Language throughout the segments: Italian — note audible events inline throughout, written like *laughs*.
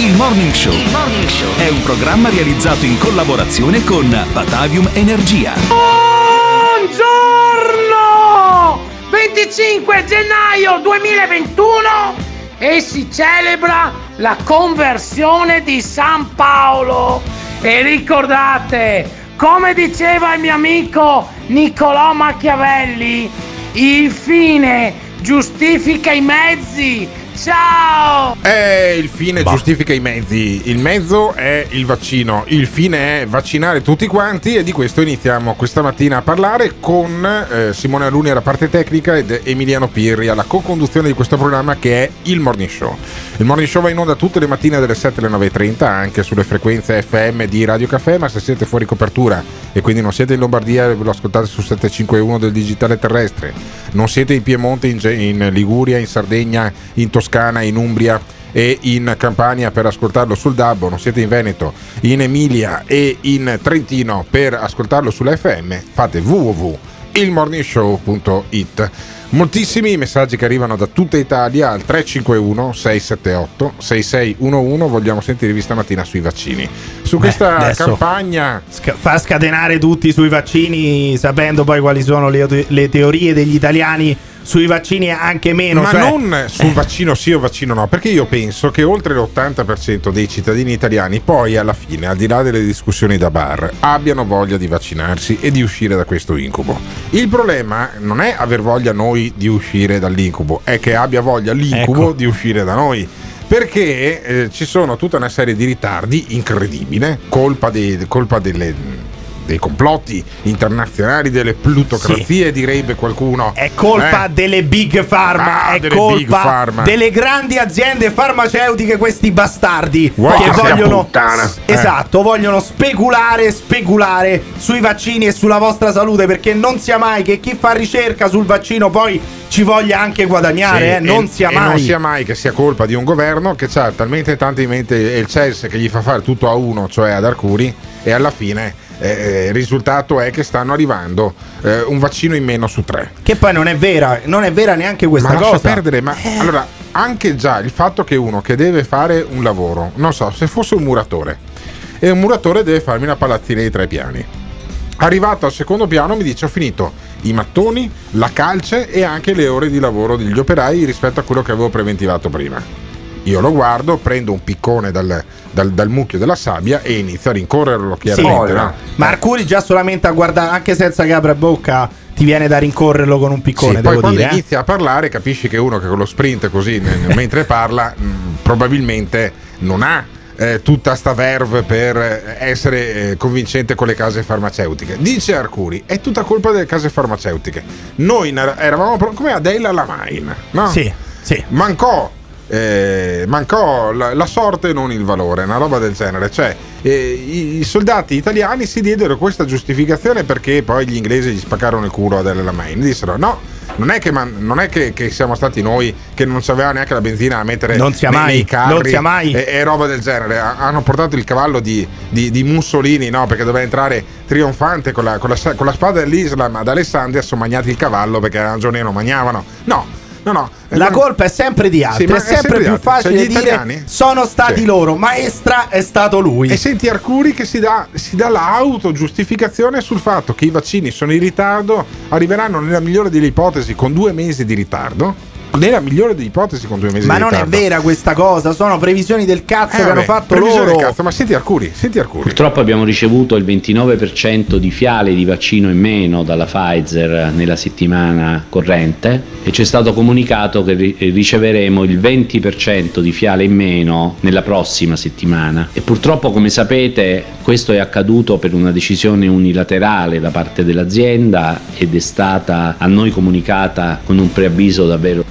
Il Morning Show è un programma realizzato in collaborazione con Batavium Energia. Buongiorno! 25 gennaio 2021 e si celebra la conversione di San Paolo. E ricordate, come diceva il mio amico Niccolò Machiavelli, il fine giustifica i mezzi. Ciao! Eh, il fine giustifica i mezzi. Il mezzo è il vaccino. Il fine è vaccinare tutti quanti. E di questo iniziamo questa mattina a parlare con eh, Simone Aluni alla parte tecnica ed Emiliano Pirri alla co-conduzione di questo programma che è il Morning Show. Il Morning Show va in onda tutte le mattine dalle 7 alle 9.30 anche sulle frequenze FM di Radio Caffè. Ma se siete fuori copertura e quindi non siete in Lombardia, ve lo ascoltate su 751 del digitale terrestre. Non siete in Piemonte, in, in Liguria, in Sardegna, in Toscana, in Umbria e in Campania per ascoltarlo sul DAB, non siete in Veneto, in Emilia e in Trentino per ascoltarlo sulla FM, fate www.ilmorningshow.it. Moltissimi messaggi che arrivano da tutta Italia al 351 678 6611. Vogliamo sentirvi stamattina sui vaccini. Su questa adesso- campagna Sca- fa scatenare tutti sui vaccini, sapendo poi quali sono le, le teorie degli italiani sui vaccini anche meno. Ma cioè- non sul vaccino sì o vaccino no, perché io penso che oltre l'80% dei cittadini italiani poi alla fine, al di là delle discussioni da bar, abbiano voglia di vaccinarsi e di uscire da questo incubo. Il problema non è aver voglia noi di uscire dall'incubo, è che abbia voglia l'incubo Ecco. di uscire da noi. Perché eh, ci sono tutta una serie di ritardi incredibile, colpa, dei- colpa delle- dei complotti internazionali, delle plutocrazie, direbbe qualcuno. È colpa Eh? delle big pharma, Ah, è delle colpa pharma. delle grandi aziende farmaceutiche, questi bastardi Vuoi che vogliono? Eh. Esatto, vogliono speculare, speculare sui vaccini e sulla vostra salute perché non sia mai che chi fa ricerca sul vaccino poi ci voglia anche guadagnare, Sì, eh, non e- sia mai. non sia mai che sia colpa di un governo che ha talmente tanto in mente il CES che gli fa fare tutto a uno, cioè ad Arcuri, e alla fine eh, il risultato è che stanno arrivando eh, un vaccino in meno su tre. Che poi non è vera, non è vera neanche questa ma lascia cosa. perdere, ma allora anche già il fatto che uno che deve fare un lavoro, non so, se fosse un muratore, e un muratore deve farmi una palazzina di tre piani. Arrivato al secondo piano mi dice ho finito i mattoni, la calce e anche le ore di lavoro degli operai rispetto a quello che avevo preventivato prima. Io lo guardo, prendo un piccone dal, dal- dal mucchio della sabbia e inizio a rincorrerlo chiaramente. Sì. no? Ma Arcuri già solamente a guardare, anche senza che apra bocca, ti viene da rincorrerlo con un piccone, Sì, devo poi quando dire. eh. inizia a parlare capisci che uno che con lo sprint così mentre parla *laughs* mh, probabilmente non ha eh, tutta sta verve per eh, essere eh, convincente con le case farmaceutiche. Dice Arcuri, è tutta colpa delle case farmaceutiche. Noi eravamo come Adela Lamain, no? Sì, sì. Mancò, eh, mancò la, la sorte e non il valore, una roba del genere. Cioè, eh, i, i soldati italiani si diedero questa giustificazione perché poi gli inglesi gli spaccarono il culo a Adela Lamain. Dissero no. Non è, che, man- non è che, che siamo stati noi che non c'aveva neanche la benzina a mettere Non sia nei, mai, nei carri non sia mai. E, e roba del genere. Ha- hanno portato il cavallo di, di- di Mussolini, no? Perché doveva entrare trionfante con la, con la con la spada dell'Islam ad Alessandria. Sono magnati il cavallo perché a ragione non magnavano. No, no, no. La Eh, colpa è sempre di altri, Sì, è sempre di più altri. facile Cioè, dire italiani? sono stati Sì. loro, maestra è stato lui. E senti Arcuri che si dà, si dà l'autogiustificazione sul fatto che i vaccini sono in ritardo, arriveranno nella migliore delle ipotesi con due mesi di ritardo. Nella migliore delle ipotesi con due mesi Ma di non è vera questa cosa, sono previsioni del cazzo Eh, che hanno vabbè, fatto previsione loro. del cazzo, ma senti Arcuri, senti Arcuri. Purtroppo abbiamo ricevuto il 29% di fiale di vaccino in meno dalla Pfizer nella settimana corrente e ci è stato comunicato che ri- riceveremo il 20% di fiale in meno nella prossima settimana. E purtroppo, come sapete, questo è accaduto per una decisione unilaterale da parte dell'azienda ed è stata a noi comunicata con un preavviso davvero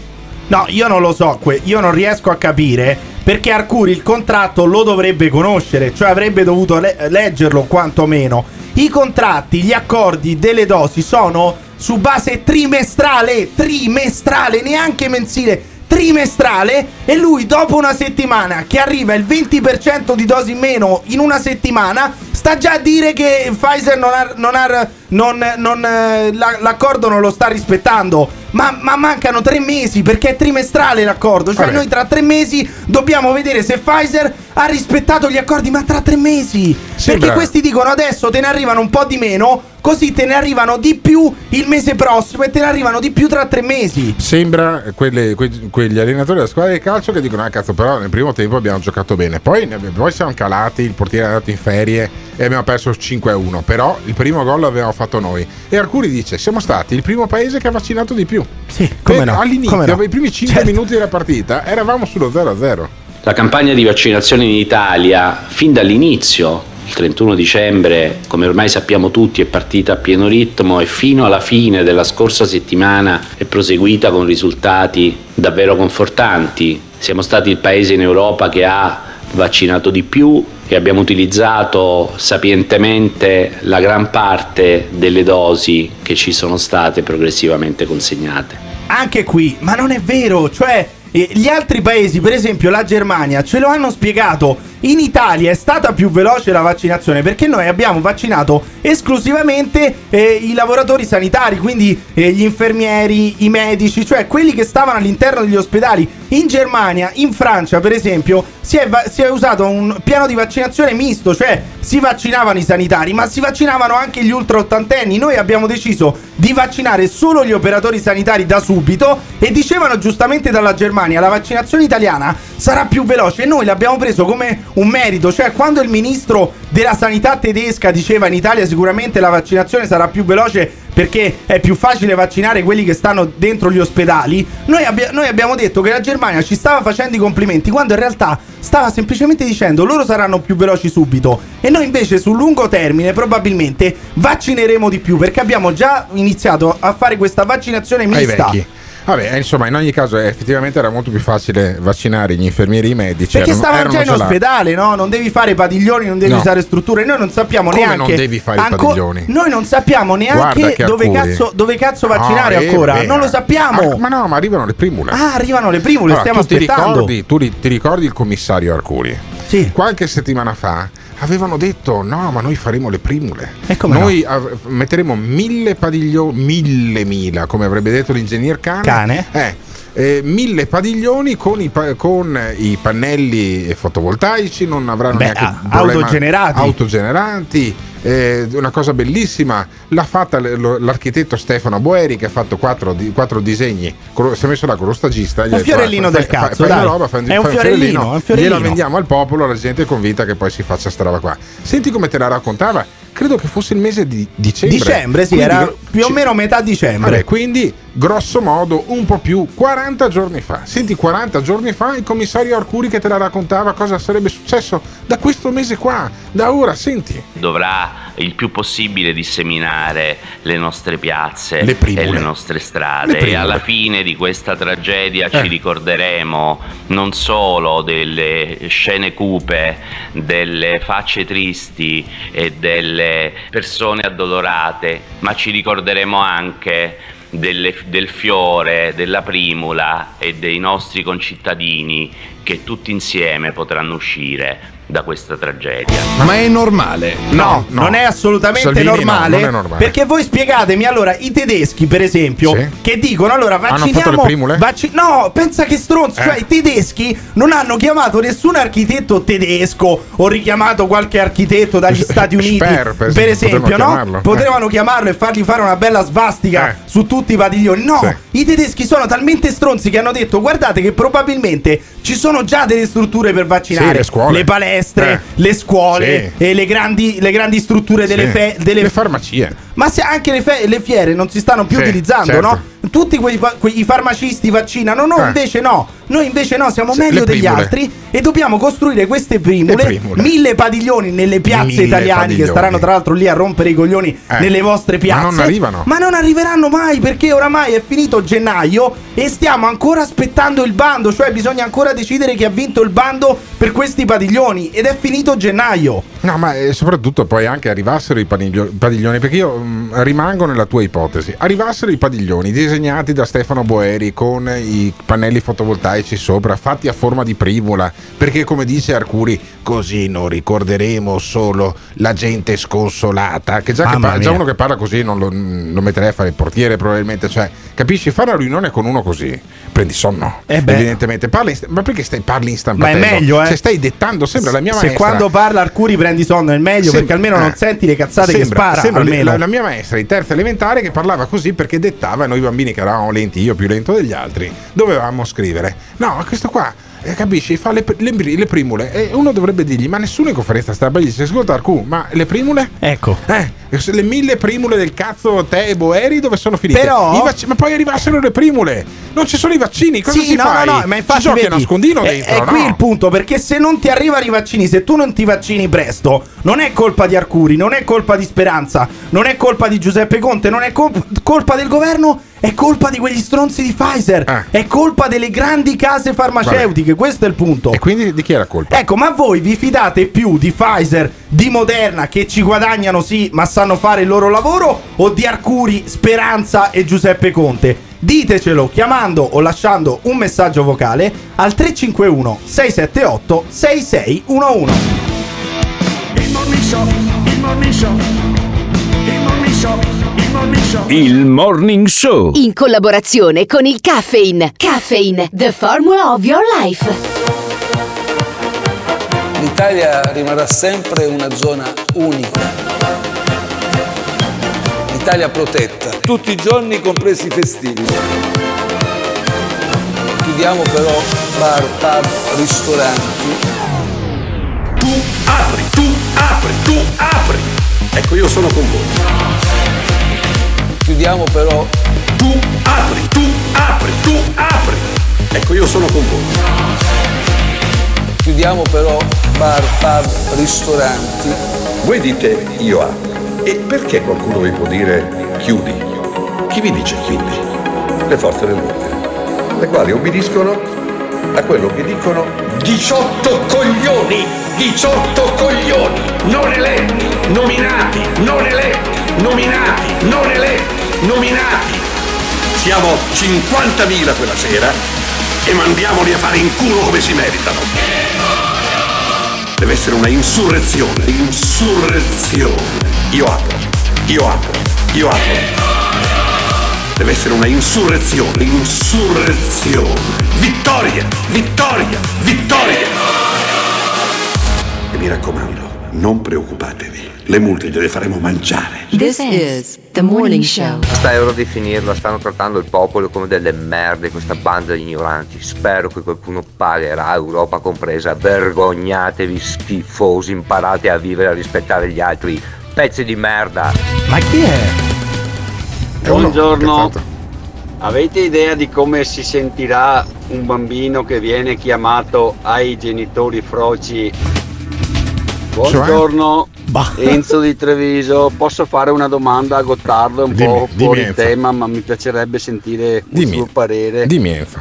No, io non lo so, io non riesco a capire perché Arcuri il contratto lo dovrebbe conoscere, cioè avrebbe dovuto le- leggerlo quantomeno. I contratti, gli accordi delle dosi sono su base trimestrale, trimestrale, neanche mensile. Trimestrale e lui dopo una settimana che arriva il 20% di dosi in meno in una settimana sta già a dire che Pfizer non ha, non ha- non- non, eh, la- l'accordo non lo sta rispettando ma, ma mancano tre mesi perché è trimestrale l'accordo. Cioè, Vabbè. noi tra tre mesi dobbiamo vedere se Pfizer ha rispettato gli accordi. Ma tra tre mesi. Sembra- Perché questi dicono adesso te ne arrivano un po' di meno. Così te ne arrivano di più il mese prossimo e te ne arrivano di più tra tre mesi. Sembra quelle- que- quegli allenatori della squadra di calcio che dicono: Ah, cazzo, però nel primo tempo abbiamo giocato bene. Poi, poi siamo calati, il portiere è andato in ferie e abbiamo perso 5-1. Però il primo gol l'abbiamo fatto noi. E Arcuri dice: Siamo stati il primo paese che ha vaccinato di più. Sì, come no, All'inizio, come no. i primi 5 Certo. minuti della partita, eravamo sullo 0-0. La campagna di vaccinazione in Italia, fin dall'inizio, il 31 dicembre, come ormai sappiamo tutti, è partita a pieno ritmo e fino alla fine della scorsa settimana è proseguita con risultati davvero confortanti. Siamo stati il paese in Europa che ha vaccinato di più e abbiamo utilizzato sapientemente la gran parte delle dosi che ci sono state progressivamente consegnate. Anche qui, ma non è vero, cioè eh, gli altri paesi, per esempio la Germania, ce lo hanno spiegato. In Italia è stata più veloce la vaccinazione perché noi abbiamo vaccinato esclusivamente eh, i lavoratori sanitari, quindi eh, gli infermieri, i medici, cioè quelli che stavano all'interno degli ospedali. In Germania, in Francia, per esempio, si è, va- si è usato un piano di vaccinazione misto, cioè si vaccinavano i sanitari, ma si vaccinavano anche gli ultra ottantenni. Noi abbiamo deciso di vaccinare solo gli operatori sanitari da subito e dicevano giustamente dalla Germania la vaccinazione italiana sarà più veloce e noi l'abbiamo preso come un merito, cioè quando il ministro della sanità tedesca diceva in Italia sicuramente la vaccinazione sarà più veloce perché è più facile vaccinare quelli che stanno dentro gli ospedali. Noi, abbia- noi abbiamo detto che la Germania ci stava facendo i complimenti quando in realtà stava semplicemente dicendo loro saranno più veloci subito e noi invece sul lungo termine probabilmente vaccineremo di più perché abbiamo già iniziato a fare questa vaccinazione mista. Vabbè, insomma, in ogni caso, effettivamente era molto più facile vaccinare gli infermieri e i medici. Perché erano- stavano già in là. ospedale, no? Non devi fare padiglioni, non devi No. usare strutture. Noi non sappiamo Come neanche. non devi fare i padiglioni? Noi non sappiamo neanche che dove cazzo, dove cazzo vaccinare No, è ancora. Non lo sappiamo. Ah, ma no, ma arrivano le primule. Ah, arrivano le prime, le Allora, stiamo tu ti aspettando. ricordi, tu ri- ti ricordi il commissario Arcuri? Sì. Qualche settimana fa avevano detto no, ma noi faremo le primule. Noi av- metteremo mille padiglioni, mille mila, come avrebbe detto l'ingegner Cane. Cane. Eh, eh, mille padiglioni con i, pa- con i pannelli fotovoltaici, non avranno Beh, neanche autogenerati. autogeneranti. eh, una cosa bellissima l'ha fatta l'architetto Stefano Boeri che ha fatto quattro, di- quattro disegni. Lo- si è messo là con lo stagista Un fiorellino "Ah, del cazzo, roba, È un fiorellino, gliela vendiamo al popolo la gente è convinta che poi si faccia sta roba qua. Senti come te la raccontava credo che fosse il mese di dicembre Dicembre, sì, Quindi- era più o meno metà dicembre. Vabbè, quindi grosso modo un po' più 40 giorni fa. Senti 40 giorni fa il commissario Arcuri che te la raccontava cosa sarebbe successo da questo mese qua, da ora, senti. dovrà il più possibile disseminare le nostre piazze Le e le nostre Le strade primule. e alla fine di questa tragedia Eh. ci ricorderemo non solo delle scene cupe, delle facce tristi e delle persone addolorate, ma ci ricorderemo anche delle- del fiore, della primula e dei nostri concittadini che tutti insieme potranno uscire da questa tragedia. Ma è normale? No, non è assolutamente Salvini no, normale, non è normale. Perché voi spiegatemi allora i tedeschi, per esempio, Sì. che dicono allora Hanno fatto vacciniamo. le primule? vacci- no, pensa che stronzo. Eh. Cioè, i tedeschi non hanno chiamato nessun architetto tedesco o richiamato qualche architetto dagli *laughs* Stati Uniti. Sper, per per esempio, esempio, potevano no? chiamarlo. Potevano chiamarlo e fargli fare una bella svastica Eh. su tutti i padiglioni. No, Sì. i tedeschi sono talmente stronzi che hanno detto: guardate, che probabilmente ci sono già delle strutture per vaccinare. Sì, le scuole. palestre, Eh. le scuole, Sì. e le grandi, le grandi strutture delle, Sì. fe- delle Le farmacie. ma se anche le, fe- le fiere non si stanno più Sì, utilizzando, certo. no? Tutti quei, quei farmacisti vaccinano, no, Eh. invece no. Noi invece no, siamo Sì, meglio degli altri e dobbiamo costruire queste primule, Le primule. mille padiglioni nelle piazze Mille italiane che padiglioni. staranno tra l'altro lì a rompere i coglioni Eh. nelle vostre Ma piazze. non arrivano. Ma non arriveranno mai perché oramai è finito gennaio e stiamo ancora aspettando il bando, cioè bisogna ancora decidere chi ha vinto il bando per questi padiglioni ed è finito gennaio. No, ma eh, soprattutto poi anche arrivassero i padiglio- padiglioni, perché io mh, rimango nella tua ipotesi, arrivassero i padiglioni disegnati da Stefano Boeri con i pannelli fotovoltaici sopra, fatti a forma di primula, perché come dice Arcuri, così non ricorderemo solo la gente sconsolata, che già, che Mamma pa- già uno che parla così non lo, lo metterei a fare il portiere probabilmente, cioè, capisci, fare una riunione con uno così, prendi sonno, Eh evidentemente, parli ma perché stai, parli in Ma stampatello? è meglio, eh. Cioè, stai dettando, sembra la mia Se maestra. quando parla Arcuri prendi sonno è meglio Sembra- perché almeno non eh. senti le cazzate Sembra- che spara. sembra almeno. La, la mia maestra di terza elementare che parlava così perché dettava e noi bambini che eravamo lenti, io più lento degli altri, dovevamo scrivere. No, ma questo qua, eh, capisci, fa le, le- le primule e uno dovrebbe dirgli, ma nessuno in conferenza stampa gli dice, ascolta Arcu, ma le primule? Ecco. Eh, le mille primule del cazzo te e Boeri dove sono finite? Però- I vac- ma poi arrivassero le primule, non ci sono i vaccini, cosa Sì, si no, fa? no, no, ma infatti ci giochi vedi, nascondino è, dentro, è qui no? il punto, perché se non ti arrivano i vaccini, se tu non ti vaccini presto, non è colpa di Arcuri, non è colpa di Speranza, non è colpa di Giuseppe Conte, non è col- colpa del governo, è colpa di quegli stronzi di Pfizer, Eh. è colpa delle grandi case farmaceutiche, questo è il punto. E quindi di chi era colpa? Ecco, ma voi vi fidate più di Pfizer, di Moderna, che ci guadagnano sì, ma sanno fare il loro lavoro, o di Arcuri, Speranza e Giuseppe Conte? Ditecelo chiamando o lasciando un messaggio vocale al 351 678 6611. Il morning show, il morning show, show, il morning show. Il Morning Show. In collaborazione con il Caffeine. Caffeine, the formula of your life. L'Italia rimarrà sempre una zona unica. L'Italia protetta, tutti i giorni compresi i festivi. Chiudiamo però bar, pub, ristoranti. Tu apri, tu apri, tu apri. Ecco, io sono con voi. Chiudiamo però Tu apri, tu apri, tu apri. Ecco, io sono con voi. Chiudiamo però bar, pub, ristoranti. Voi dite io apro. E perché qualcuno vi può dire chiudi? Chi vi dice chiudi? Le forze dell'ordine, le quali obbediscono a quello che dicono 18 coglioni, 18 coglioni, non eletti, nominati, non eletti, nominati, non eletti, nominati. Siamo 50.000 quella sera e mandiamoli a fare in culo come si meritano. Deve essere una insurrezione. Insurrezione. Io apro. Io apro. Io apro. Deve essere una insurrezione. Insurrezione. Vittoria. Vittoria. Vittoria. E mi raccomando, non preoccupatevi. Le multe gliele faremo mangiare. This is the morning show. Sta ora di finirla, stanno trattando il popolo come delle merde, questa banda di ignoranti. Spero che qualcuno pagherà, Europa compresa. Vergognatevi, schifosi, imparate a vivere e a rispettare gli altri. Pezzi di merda. Ma chi è? Uno Buongiorno. Avete idea di come si sentirà un bambino che viene chiamato ai genitori froci? Buongiorno, Bah. Enzo di Treviso. Posso fare una domanda a Gottardo? Un Dimmi, po' dimmi, fuori Enzo. tema, ma mi piacerebbe sentire il Dimmi. suo parere. Dimmi Enzo.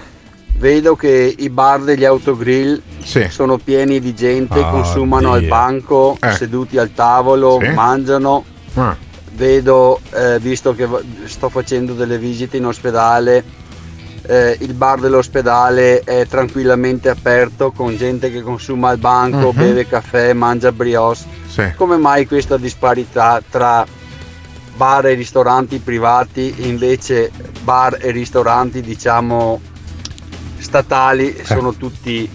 Vedo che i bar degli autogrill Sì. sono pieni di gente, Oh, consumano al Dio. banco, Eh. seduti al tavolo, Sì. mangiano. Ah, vedo, eh, visto che sto facendo delle visite in ospedale, eh, il bar dell'ospedale è tranquillamente aperto con gente che consuma al banco, Mhm. beve caffè, mangia brioche. Sì. Come mai questa disparità tra bar e ristoranti privati e invece bar e ristoranti diciamo statali Eh. sono tutti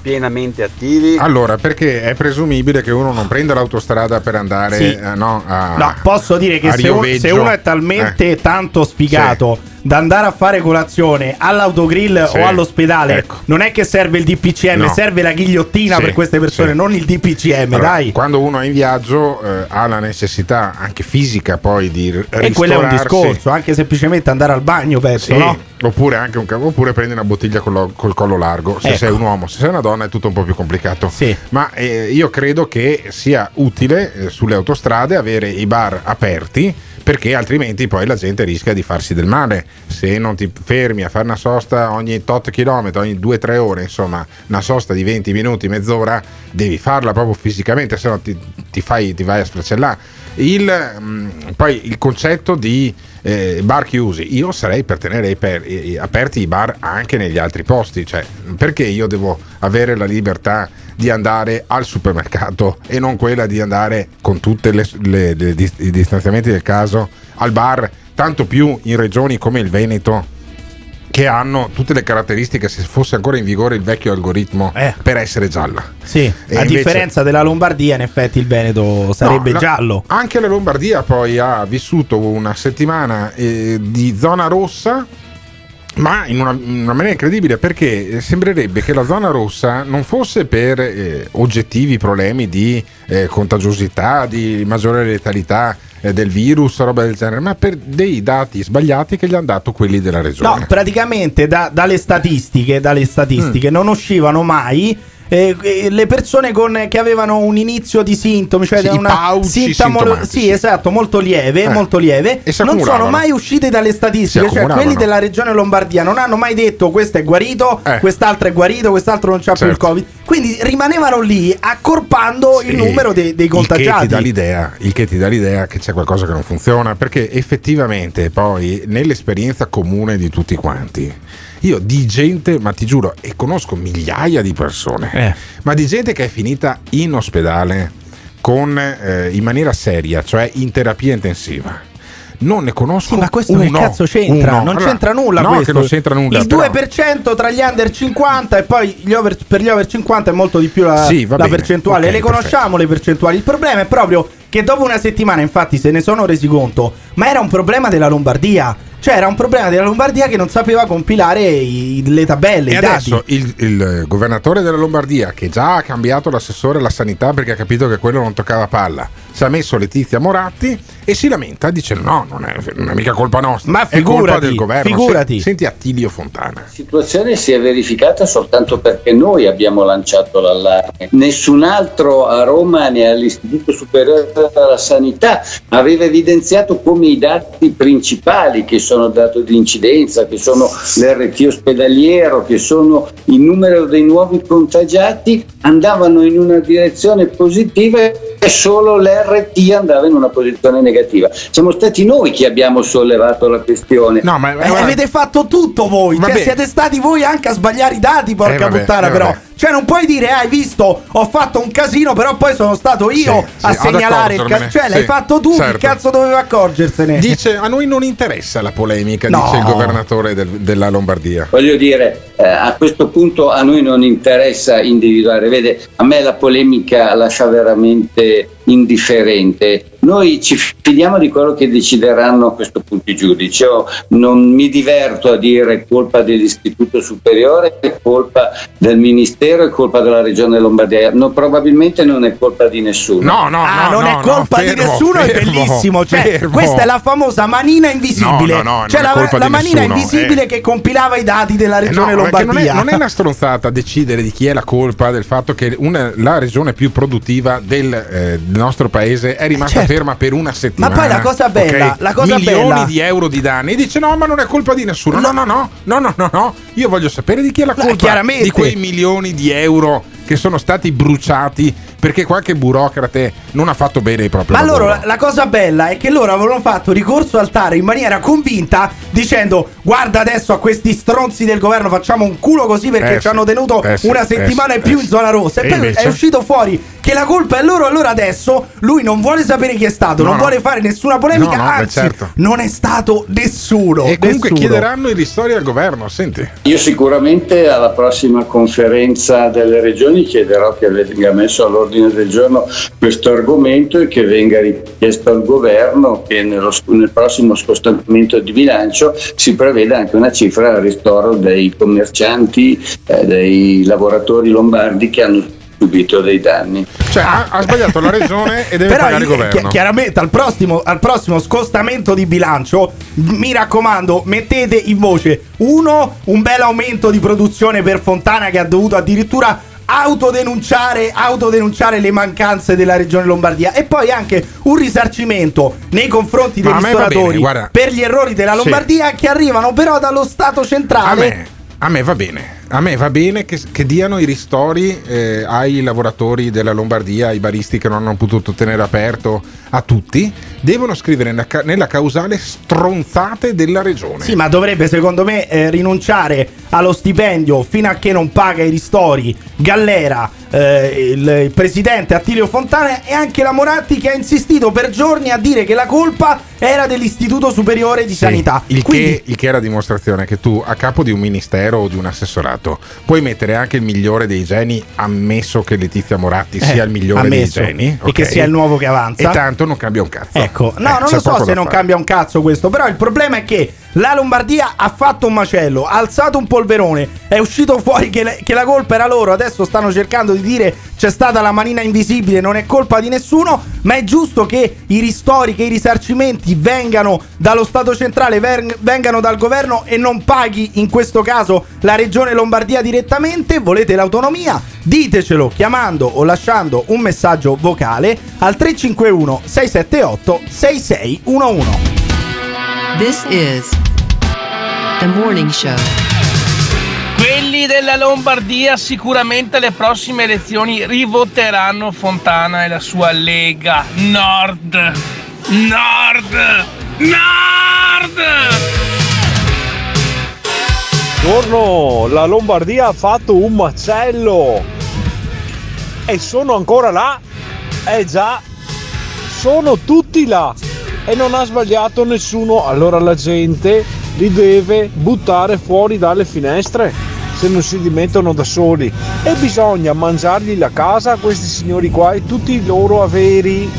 pienamente attivi? Allora, perché è presumibile che uno non prenda l'autostrada per andare Sì. eh, no, a, No, posso dire che se, un- se uno è talmente Eh. tanto sfigato da andare a fare colazione all'autogrill Sì, o all'ospedale, ecco. non è che serve il DPCM, No. serve la ghigliottina Sì, per queste persone, sì. non il DPCM, Allora, dai. Quando uno è in viaggio eh, ha la necessità anche fisica poi di r- E quello è un ristorarsi. discorso, anche semplicemente andare al bagno, penso, no? oppure anche un oppure prendi una bottiglia con lo- col collo largo. Se Ecco. sei un uomo, se sei una donna è tutto un po' più complicato. Sì. Ma eh, io credo che sia utile eh, sulle autostrade avere i bar aperti perché altrimenti poi la gente rischia di farsi del male. Se non ti fermi a fare una sosta ogni tot chilometri, ogni 2-3 ore, insomma, una sosta di 20 minuti, mezz'ora, devi farla proprio fisicamente, se no ti, ti fai, ti vai a sfracellare. Il, mm, poi il concetto di eh, bar chiusi, io sarei per tenere aper- eh, aperti i bar anche negli altri posti, cioè perché io devo avere la libertà di andare al supermercato e non quella di andare con tutti i distanziamenti del caso al bar, tanto più in regioni come il Veneto che hanno tutte le caratteristiche se fosse ancora in vigore il vecchio algoritmo per essere gialla. Sì, E a invece- differenza della Lombardia, in effetti il Veneto sarebbe No, la- giallo. Anche la Lombardia poi ha vissuto una settimana eh, di zona rossa. Ma in una, in una maniera incredibile perché sembrerebbe che la zona rossa non fosse per eh, oggettivi problemi di eh, contagiosità, di maggiore letalità eh, del virus, roba del genere, ma per dei dati sbagliati che gli hanno dato quelli della regione. No, praticamente da- dalle statistiche, dalle Mm. statistiche non uscivano mai eh, eh, le persone con- che avevano un inizio di sintomi, cioè Sì, una sintomo- sì, esatto, molto lieve, Eh. molto lieve, non sono mai uscite dalle statistiche, cioè quelli della regione Lombardia non hanno mai detto questo è guarito, Eh. quest'altro è guarito, quest'altro non c'ha più il Certo. Covid. Quindi rimanevano lì accorpando il Sì, numero dei, dei Il che, ti contagiati. dà l'idea, il che ti dà l'idea che c'è qualcosa che non funziona, perché effettivamente poi nell'esperienza comune di tutti quanti, io di gente, ma ti giuro, e conosco migliaia di persone, Eh. ma di gente che è finita in ospedale con, eh, in maniera seria, cioè in terapia intensiva. Non ne conosco Ma questo uno, che cazzo c'entra? uno. Non Allora, c'entra nulla no, questo. che non c'entra nulla. Il però- 2% tra gli under 50 e poi gli over- per gli over 50 è molto di più la, Sì, la percentuale. Ok, le conosciamo le percentuali. Il problema è proprio che dopo una settimana, infatti, se ne sono resi conto, ma era un problema della Lombardia. Cioè, era un problema della Lombardia che non sapeva compilare i- le tabelle, E i adesso dati. il, il governatore della Lombardia, che già ha cambiato l'assessore alla sanità perché ha capito che quello non toccava palla, si è messo Letizia Moratti e si lamenta dicendo no, non è, non è mica colpa nostra, Ma è colpa figurati, del governo. figurati. Se- Senti Attilio Fontana. La situazione si è verificata soltanto perché noi abbiamo lanciato l'allarme. Nessun altro a Roma né all'Istituto Superiore della Sanità aveva evidenziato come i dati principali, che sono dato di incidenza, che sono l'RT ospedaliero, che sono il numero dei nuovi contagiati, andavano in una direzione positiva e solo l'RT andava in una posizione negativa. Siamo stati noi che abbiamo sollevato la questione. No, ma Eh, avete fatto tutto voi, cioè siete stati voi anche a sbagliare i dati, porca Eh, vabbè, puttana eh, però. vabbè. Cioè non puoi dire, hai visto, ho fatto un casino, però poi sono stato io Sì, a sì, segnalare il casino. Cioè l'hai Sì, fatto tu, certo. chi cazzo doveva accorgersene? Dice a noi non interessa la polemica, No. dice il governatore del- della Lombardia. Voglio dire, eh, a questo punto a noi non interessa individuare, vede, a me la polemica lascia veramente indifferente. Noi ci fidiamo di quello che decideranno a questo punto i giudici. Io non mi diverto a dire colpa dell'Istituto Superiore, è colpa del Ministero, è colpa della Regione Lombardia. No, probabilmente non è colpa di nessuno. No, no, Ah, no, non no, è colpa no, di fermo, nessuno, è fermo, bellissimo. Cioè, fermo. questa è la famosa manina invisibile. No, no, no, cioè, è la, colpa la manina nessuno, invisibile eh. che compilava i dati della Eh regione no, perché non è, Lombardia. non è una *laughs* stronzata decidere di chi è la colpa del fatto che una- la regione più produttiva del, eh, del nostro paese è rimasta certo. ferma per una settimana. poi la cosa bella- ok? la cosa Milioni bella- di euro di danni. E dice: No, ma non è colpa di nessuno. No, no, no, no, no, no, no. Io voglio sapere di chi è la No, colpa chiaramente. di quei milioni di euro che sono stati bruciati perché qualche burocrate non ha fatto bene il proprio Ma lavoro. loro la, la cosa bella è che loro avevano fatto ricorso al TAR in maniera convinta dicendo guarda adesso a questi stronzi del governo facciamo un culo così perché Eh, ci hanno tenuto Eh, una Eh, settimana sì. e più Eh, in zona rossa. E, E poi invece? è uscito fuori che la colpa è loro. Allora adesso lui non vuole sapere chi è stato, No, non no. vuole fare nessuna polemica. No, no, beh, anzi, certo. non è stato nessuno. E comunque nessuno. chiederanno i ristori al governo, senti. Io sicuramente alla prossima conferenza delle regioni chiederò che venga messo all'ordine del giorno questo argomento e che venga richiesto al governo che nello nel prossimo scostamento di bilancio si preveda anche una cifra al ristoro dei commercianti, eh, dei lavoratori lombardi che hanno subito dei danni. Cioè, ha, ha sbagliato la regione e deve Però pagare il governo. chi- chiaramente al prossimo, al prossimo scostamento di bilancio, mi raccomando, mettete in voce uno, un bel aumento di produzione per Fontana che ha dovuto addirittura autodenunciare, autodenunciare le mancanze della regione Lombardia e poi anche un risarcimento nei confronti dei a bene, ristoratori guarda. per gli errori della Sì. Lombardia che arrivano però dallo Stato A centrale. me, a me va bene. A me va bene che, che diano i ristori eh, ai lavoratori della Lombardia, ai baristi che non hanno potuto tenere aperto, a tutti. Devono scrivere nella, nella causale stronzate della regione. Sì, ma dovrebbe secondo me eh, rinunciare allo stipendio fino a che non paga i ristori Gallera, eh, il, presidente Attilio Fontana e anche la Moratti che ha insistito per giorni a dire che la colpa era dell'Istituto Superiore di Sì, Sanità. Il, Quindi, che, il che è la dimostrazione che tu a capo di un ministero o di un assessorato puoi mettere anche il migliore dei geni, ammesso che Letizia Moratti Eh, sia il migliore ammesso. dei geni. E che sia il nuovo che avanza. E tanto non cambia un cazzo. Ecco, no, Eh, non lo so se non fare. cambia un cazzo questo, però il problema è che la Lombardia ha fatto un macello, ha alzato un polverone, è uscito fuori che, le- che la colpa era loro, adesso stanno cercando di dire c'è stata la manina invisibile, non è colpa di nessuno, ma è giusto che i ristori, che i risarcimenti vengano dallo Stato centrale, vengano dal governo e non paghi in questo caso la regione Lombardia direttamente, volete l'autonomia? Ditecelo chiamando o lasciando un messaggio vocale al 351 678 6611. This is the morning show. Quelli della Lombardia sicuramente alle prossime elezioni rivoteranno Fontana e la sua Lega Nord. Nord! Nord! Buongiorno, la Lombardia ha fatto un macello e sono ancora là. Eh già, sono tutti là e non ha sbagliato nessuno. Allora la gente li deve buttare fuori dalle finestre se non si dimettono da soli e bisogna mangiargli la casa a questi signori qua e tutti i loro averi.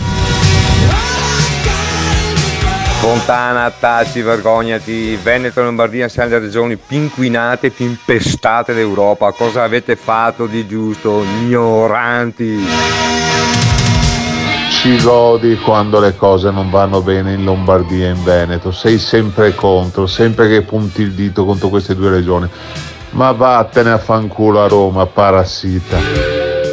Fontana, taci, vergognati. Veneto e Lombardia siamo le regioni più inquinate, più impestate d'Europa. Cosa avete fatto di giusto? Ignoranti. Ci godi quando le cose non vanno bene in Lombardia e in Veneto, sei sempre contro, sempre che punti il dito contro queste due regioni. Ma vattene a fanculo a Roma, parassita.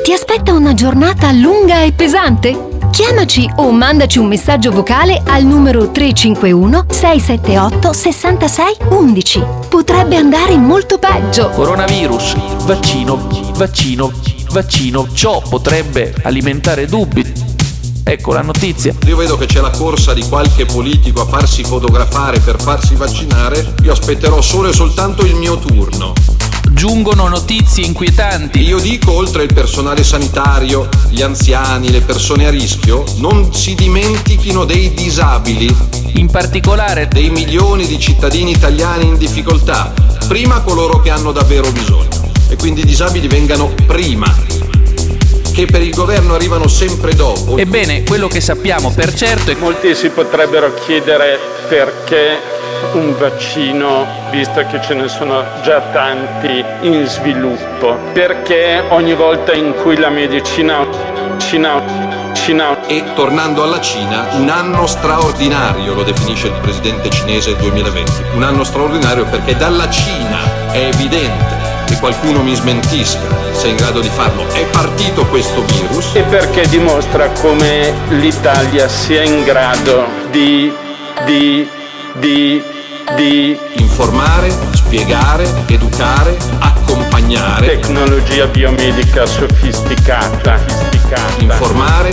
Ti aspetta una giornata lunga e pesante? Chiamaci o mandaci un messaggio vocale al numero 351 678 66 11. Potrebbe andare molto peggio. Coronavirus, vaccino, vaccino, vaccino. Ciò potrebbe alimentare dubbi. Ecco la notizia. Io vedo che c'è la corsa di qualche politico a farsi fotografare per farsi vaccinare. Io aspetterò solo e soltanto il mio turno. Giungono notizie inquietanti. Io dico, oltre il personale sanitario, gli anziani, le persone a rischio, non si dimentichino dei disabili. In particolare dei milioni di cittadini italiani in difficoltà. Prima coloro che hanno davvero bisogno. E quindi i disabili vengano prima. Che per il governo arrivano sempre dopo. Ebbene, quello che sappiamo per certo è che Molti si potrebbero chiedere perché un vaccino, visto che ce ne sono già tanti in sviluppo, perché ogni volta in cui la medicina, Cina, Cina E tornando alla Cina, un anno straordinario, lo definisce il presidente cinese il 2020. Un anno straordinario perché dalla Cina è evidente che qualcuno mi smentisca se è in grado di farlo. È partito questo virus. e perché dimostra come l'Italia sia in grado di, di, di, di Informare, spiegare, educare, accompagnare. tecnologia biomedica sofisticata. sofisticata. Informare,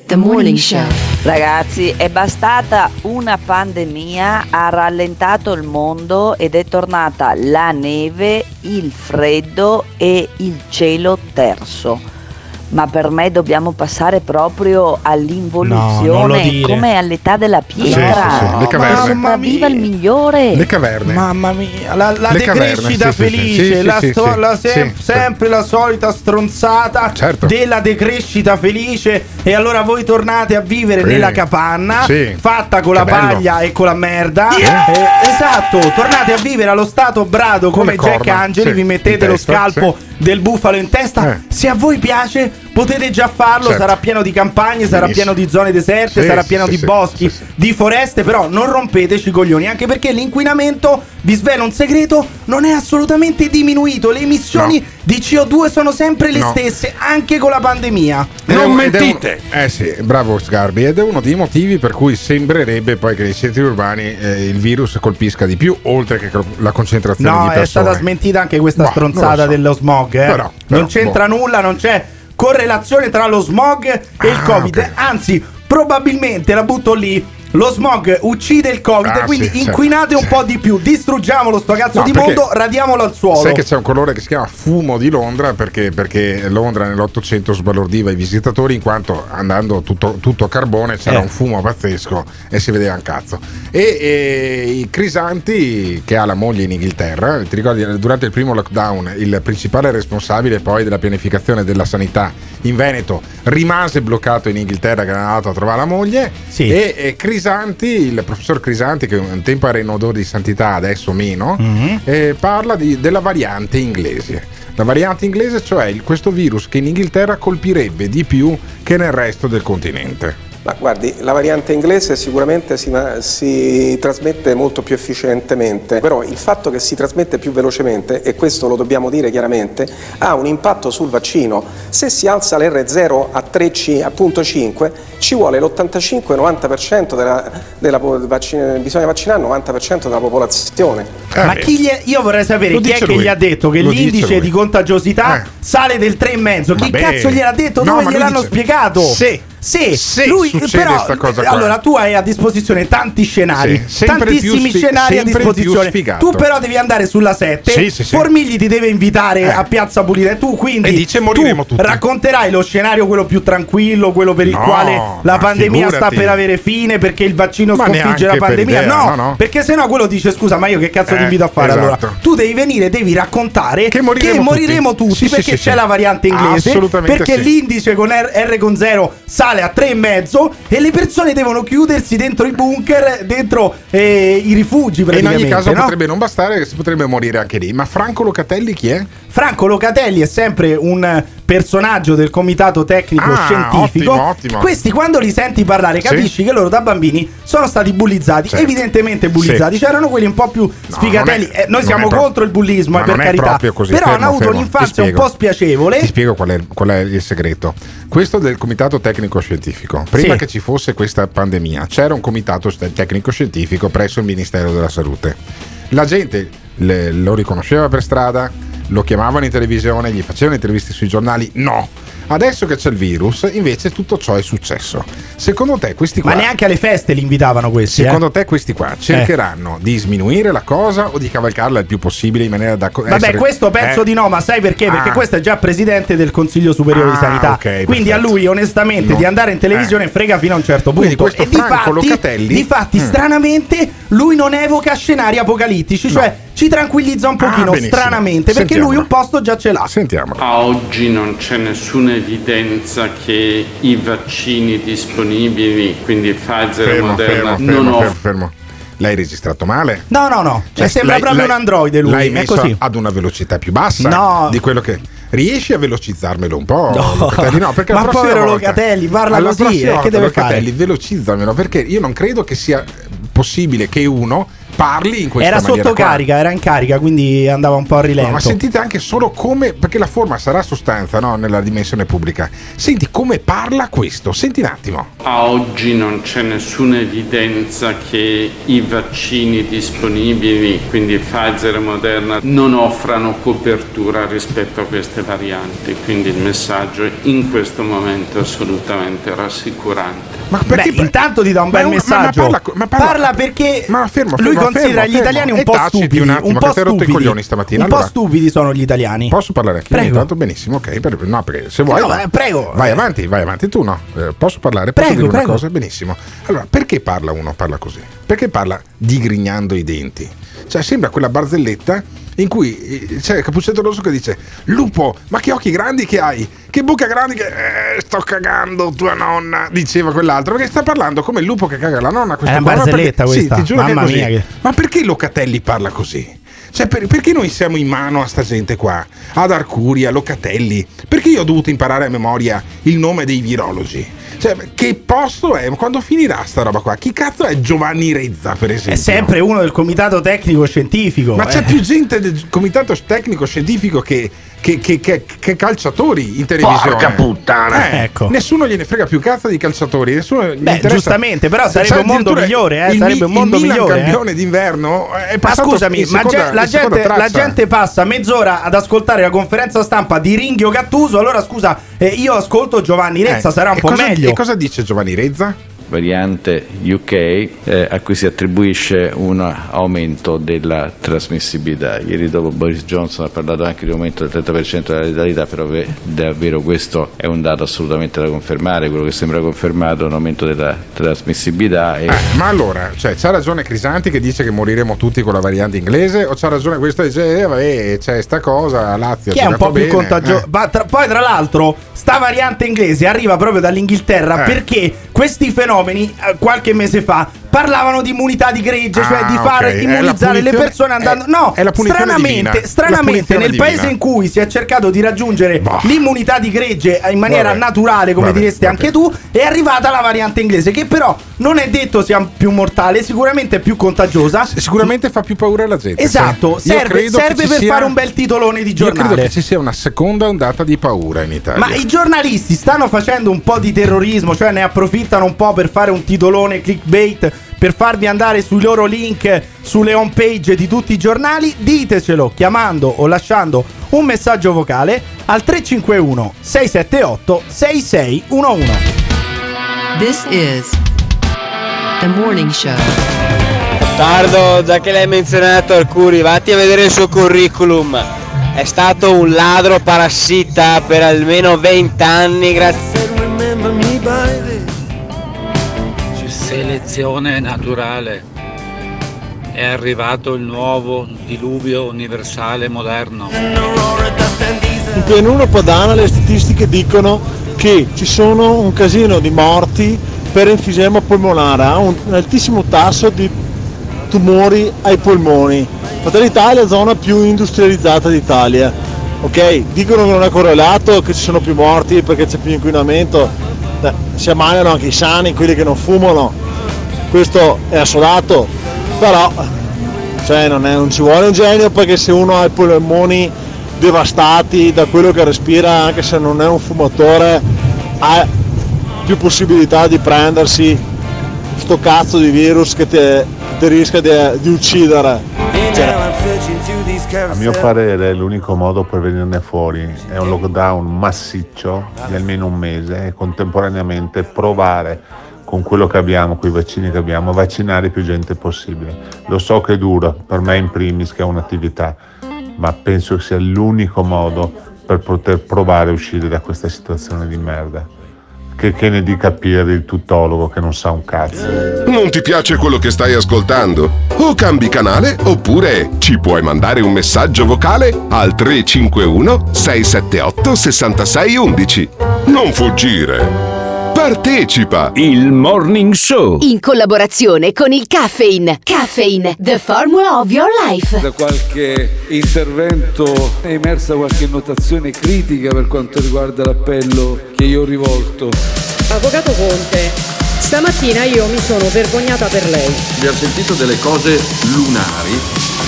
the morning show. Ragazzi, è bastata una pandemia, ha rallentato il mondo ed è tornata la neve, il freddo e il cielo terso. Ma per me dobbiamo passare proprio No, all'involuzione, dire. come all'età della pietra. Sì, sì, sì, le caverne. Ma viva il migliore! Le caverne. Mamma mia, la, la decrescita felice, sì, sì, la sì, sto- sì, la sem- sì. sempre la solita stronzata Certo. della decrescita felice e allora voi tornate a vivere Sì. nella capanna Sì. fatta con Che la bello. paglia e con la merda. Yeah. Eh, esatto, tornate a vivere allo stato brado come Come Jack corna, Angeli, sì, vi mettete lo scalpo sì. Del bufalo in testa. Eh. Se a voi piace potete già farlo, Certo. sarà pieno di campagne, sarà Benissimo. pieno di zone deserte, Sì, sarà pieno sì, di sì, boschi, di foreste, però non rompeteci i coglioni, anche perché l'inquinamento, vi svelo un segreto, non è assolutamente diminuito, le emissioni No. di CO2 sono sempre le No. stesse, anche con la pandemia. Ed è un- ed è un- eh sì, bravo Sgarbi, ed è uno dei motivi per cui sembrerebbe poi che nei centri urbani eh, il virus colpisca di più, oltre che la concentrazione No, di è persone. stata smentita anche questa Boh, non stronzata so. dello smog. eh. Però, però, non c'entra nulla, non c'è correlazione tra lo smog e il Ah, Covid. Anzi, probabilmente la butto lì. Lo smog uccide il Covid, Ah, quindi sì, certo, inquinate un po' di più, distruggiamolo sto cazzo No, di mondo, radiamolo al suolo. Sai che c'è un colore che si chiama fumo di Londra perché, perché Londra nell'Ottocento sbalordiva i visitatori in quanto andando tutto, tutto a carbone c'era Eh. un fumo pazzesco e si vedeva un cazzo. E, e i Crisanti, che ha la moglie in Inghilterra, ti ricordi durante il primo lockdown il principale responsabile poi della pianificazione della sanità in Veneto rimase bloccato in Inghilterra che era andato a trovare la moglie Sì. e, e Crisanti, il professor Crisanti che un tempo era in odore di santità adesso meno, Mhm. eh, parla di- della variante inglese. La variante inglese, cioè il- questo virus che in Inghilterra colpirebbe di più che nel resto del continente. Ma guardi, la variante inglese sicuramente si, ma- si trasmette molto più efficientemente, però il fatto che si trasmette più velocemente, e questo lo dobbiamo dire chiaramente, ha un impatto sul vaccino. Se si alza l'R0 a 3,5 ci vuole l'85-90% della, della vaccina- bisogna vaccinare il 90% della popolazione. Ma chi gli è- io vorrei sapere chi è che lui. gli ha detto che Lo dice l'indice di contagiosità Eh. sale del 3,5. Chi Vabbè. cazzo gliel'ha detto? No, Dove gliel'hanno dice- spiegato? Sì, se lui succede però sta allora tu hai a disposizione tanti scenari, Sì, tantissimi sfi- scenari a disposizione. Tu però devi andare sulla 7. Sì, sì, sì. Formigli ti deve invitare Eh. a Piazza Pulita e tu quindi E dice tu moriremo tutti. racconterai lo scenario quello più tranquillo, quello per il No, quale la pandemia sta figurati. per avere fine perché il vaccino Ma sconfigge la pandemia. idea, no, no, no. perché sennò quello dice scusa, ma io che cazzo Eh, ti invito a fare allora? esatto. Tu devi venire, devi raccontare che moriremo moriremo, tutti. tutti, Sì, sì, perché c'è la variante inglese, perché l'indice con R, R con 0 sale a 3,5 e le persone devono chiudersi dentro i bunker, dentro eh, i rifugi E in ogni caso no? potrebbe non bastare, si potrebbe morire anche lì. Ma Franco Locatelli chi è? Franco Locatelli è sempre un personaggio del comitato tecnico Ah, scientifico. ottimo, ottimo. Questi quando li senti parlare Sì. capisci che loro da bambini sono stati bullizzati, Certo. evidentemente bullizzati. Sì. C'erano quelli un po' più sfigatelli. non è- Eh, noi siamo pro- contro il bullismo, Ma eh, per carità. così, Però fermo, hanno avuto fermo, un'infanzia un po' spiacevole. Ti spiego qual è, qual è il segreto. Questo del comitato tecnico scientifico. Prima Sì. che ci fosse questa pandemia, c'era un comitato tecnico scientifico presso il Ministero della Salute. La gente le- lo riconosceva per strada, lo chiamavano in televisione, gli facevano interviste sui giornali. No. Adesso che c'è il virus, invece tutto ciò è successo. Secondo te questi qua Ma neanche alle feste li invitavano questi. Secondo eh. te questi qua cercheranno di sminuire la cosa o di cavalcarla il più possibile in maniera da co- Vabbè, essere- questo penso Eh? di no, ma sai perché? Perché Ah. questo è già presidente del Consiglio Superiore di Ah, Sanità. ok, Quindi a perfetto. lui, onestamente, No. di andare in televisione Eh. frega fino a un certo Quindi punto. questo e Franco difatti, Locatelli- difatti, Mm. stranamente, lui non evoca scenari apocalittici, cioè ci tranquillizza un pochino, Ah, stranamente, perché lui un posto già ce l'ha. Sentiamo. A oggi non c'è nessuna evidenza che i vaccini disponibili, quindi Pfizer e Fermo, Moderna, fermo, fermo, non fermo, fermo. L'hai registrato male? No, no, no. Cioè, sembra l'hai- proprio un androide lui. L'hai è messo così. ad una velocità più bassa No. di quello che. Riesci a velocizzarmelo un po'? No. Locatelli? No, perché Ma povero volta- Locatelli, parla alla così, eh, che deve Locatelli, velocizzamelo perché io non credo che sia possibile che uno parli in questa Era maniera sotto qua. carica, era in carica, quindi andava un po' a rilento. No, ma sentite anche solo come, perché la forma sarà sostanza no, nella dimensione pubblica. Senti come parla questo, senti un attimo. A oggi non c'è nessuna evidenza che i vaccini disponibili, quindi Pfizer e Moderna, non offrano copertura rispetto a queste varianti, quindi il messaggio in questo momento è assolutamente rassicurante. Ma Beh, intanto ti dà un Ma bel è un- ma- ma messaggio. parla- parla, ma parla- perché Ma fermo, lui fermo, considera fermo, gli italiani fermo. un E po' stupidi. un attimo, un po' rotto i stupidi. coglioni stamattina, Un po' allora. stupidi sono gli italiani. Posso parlare? Prego. Intanto benissimo, ok. per- no, perché se vuoi. No, vai. prego. Vai avanti, vai avanti. Tu no. Eh, posso parlare? Posso Prego, dire prego. una cosa? Benissimo. Allora, perché parla uno? Parla così? Perché parla digrignando i denti? Cioè, sembra quella barzelletta in cui eh, c'è Capuccetto Rosso che dice: Lupo, ma che occhi grandi che hai! Che bocca grande che. Eh, sto cagando tua nonna, diceva quell'altro. Perché sta parlando come il lupo che caga la nonna. questo È una barzelletta perché- questa, Sì, ti giuro mamma che è così. che- Ma perché Locatelli parla così? Cioè, per- perché noi siamo in mano a sta gente qua? Ad Arcuri, a Locatelli? Perché io ho dovuto imparare a memoria il nome dei virologi? Cioè, che posto è? Quando finirà sta roba qua? Chi cazzo è Giovanni Rezza, per esempio? È sempre uno del comitato tecnico scientifico. Ma c'è eh. più gente del comitato tecnico scientifico che, che- che- che- che calciatori in televisione. Porca puttana. Eh, Ecco. Nessuno gliene frega più cazzo di calciatori. Nessuno Beh, giustamente, però Cioè, sarebbe un mondo migliore, eh, il sarebbe un mondo il Milan migliore, eh. campione d'inverno è Ma passato scusami, in ma seconda- ge- la, gente, la gente passa mezz'ora ad ascoltare la conferenza stampa di Ringhio Gattuso. Allora, scusa, eh, io ascolto Giovanni Rezza, Eh, sarà un po' cosa- meglio. E cosa dice Giovanni Rezza? Variante UK eh, a cui si attribuisce un aumento della trasmissibilità. Ieri dopo Boris Johnson ha parlato anche di un aumento del 30% della letalità, però ve- davvero questo è un dato assolutamente da confermare, quello che sembra confermato è un aumento della trasmissibilità e Eh, ma allora, cioè, c'ha ragione Crisanti che dice che moriremo tutti con la variante inglese o c'ha ragione questo che dice, eh, vabbè, c'è sta cosa, Lazio Che è un po' più contagioso. contagiosa. poi, tra l'altro, sta variante inglese arriva proprio dall'Inghilterra Eh. perché questi fenomeni, eh, qualche mese fa, parlavano di immunità di gregge, cioè Ah, di far ok. È la immunizzare le persone andando. è- no, è stranamente, stranamente nel divina. paese in cui si è cercato di raggiungere l'immunità di gregge in maniera Vabbè. naturale, come Vabbè, diresti vabbè. anche tu, è arrivata la variante inglese, che però non è detto sia più mortale, sicuramente è più contagiosa. Sicuramente fa più paura alla gente. Esatto. Io serve, serve per sia- fare un bel titolone di Io credo giornale. che ci sia una seconda ondata di paura in Italia. Ma i giornalisti stanno facendo un po' di terrorismo, cioè ne approfittano un po' per fare un titolone clickbait, per farvi andare sui loro link sulle home page di tutti i giornali. Ditecelo chiamando o lasciando un messaggio vocale al 351 678 6611. This is the morning show. Tardo, già che l'hai menzionato Arcuri, vatti a vedere il suo curriculum. È stato un ladro parassita per almeno 20 anni, grazie. Selezione naturale. È arrivato il nuovo diluvio universale moderno. In pianura padana le statistiche dicono che ci sono un casino di morti per enfisema polmonare, ha un altissimo tasso di tumori ai polmoni. Fratelli è la zona più industrializzata d'Italia. Ok, dicono che non è correlato, che ci sono più morti perché c'è più inquinamento, si ammalano anche i sani, quelli che non fumano, questo è assolato, però cioè, non, è- non ci vuole un genio perché se uno ha i polmoni devastati da quello che respira, anche se non è un fumatore, ha più possibilità di prendersi sto cazzo di virus che ti, ti rischia di, di uccidere. Cioè, A mio parere l'unico modo per venirne fuori è un lockdown massiccio di almeno un mese e contemporaneamente provare con quello che abbiamo, con i vaccini che abbiamo, vaccinare più gente possibile. Lo so che è duro, per me in primis che è un'attività, ma penso che sia l'unico modo per poter provare a uscire da questa situazione di merda. Che, che ne dica Pieri, il tuttologo che non sa un cazzo. Non ti piace quello che stai ascoltando? O cambi canale oppure ci puoi mandare un messaggio vocale al 351 678 6611. Non fuggire. Partecipa! Il Morning Show. In collaborazione con il Caffeine. Caffeine, the formula of your life. Da qualche intervento è emersa qualche notazione critica per quanto riguarda l'appello che io ho rivolto. Avvocato Conte, Stamattina io mi sono vergognata per lei. Abbiamo sentito delle cose lunari,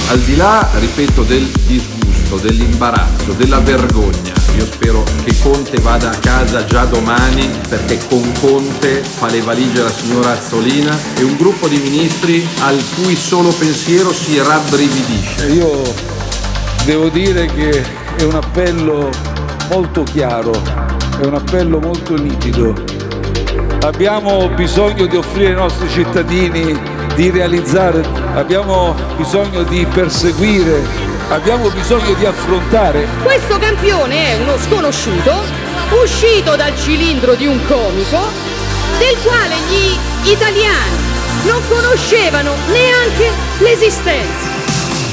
al di là, ripeto, del disgusto, dell'imbarazzo, della vergogna. Io spero che Conte vada a casa già domani perché con Conte fa le valigie la signora Azzolina e un gruppo di ministri al cui solo pensiero si rabbrividisce. Io devo dire che è un appello molto chiaro, è un appello molto nitido. Abbiamo bisogno di offrire ai nostri cittadini di realizzare, abbiamo bisogno di perseguire, abbiamo bisogno di affrontare. Questo campione è uno sconosciuto, uscito dal cilindro di un comico, del quale gli italiani non conoscevano neanche l'esistenza.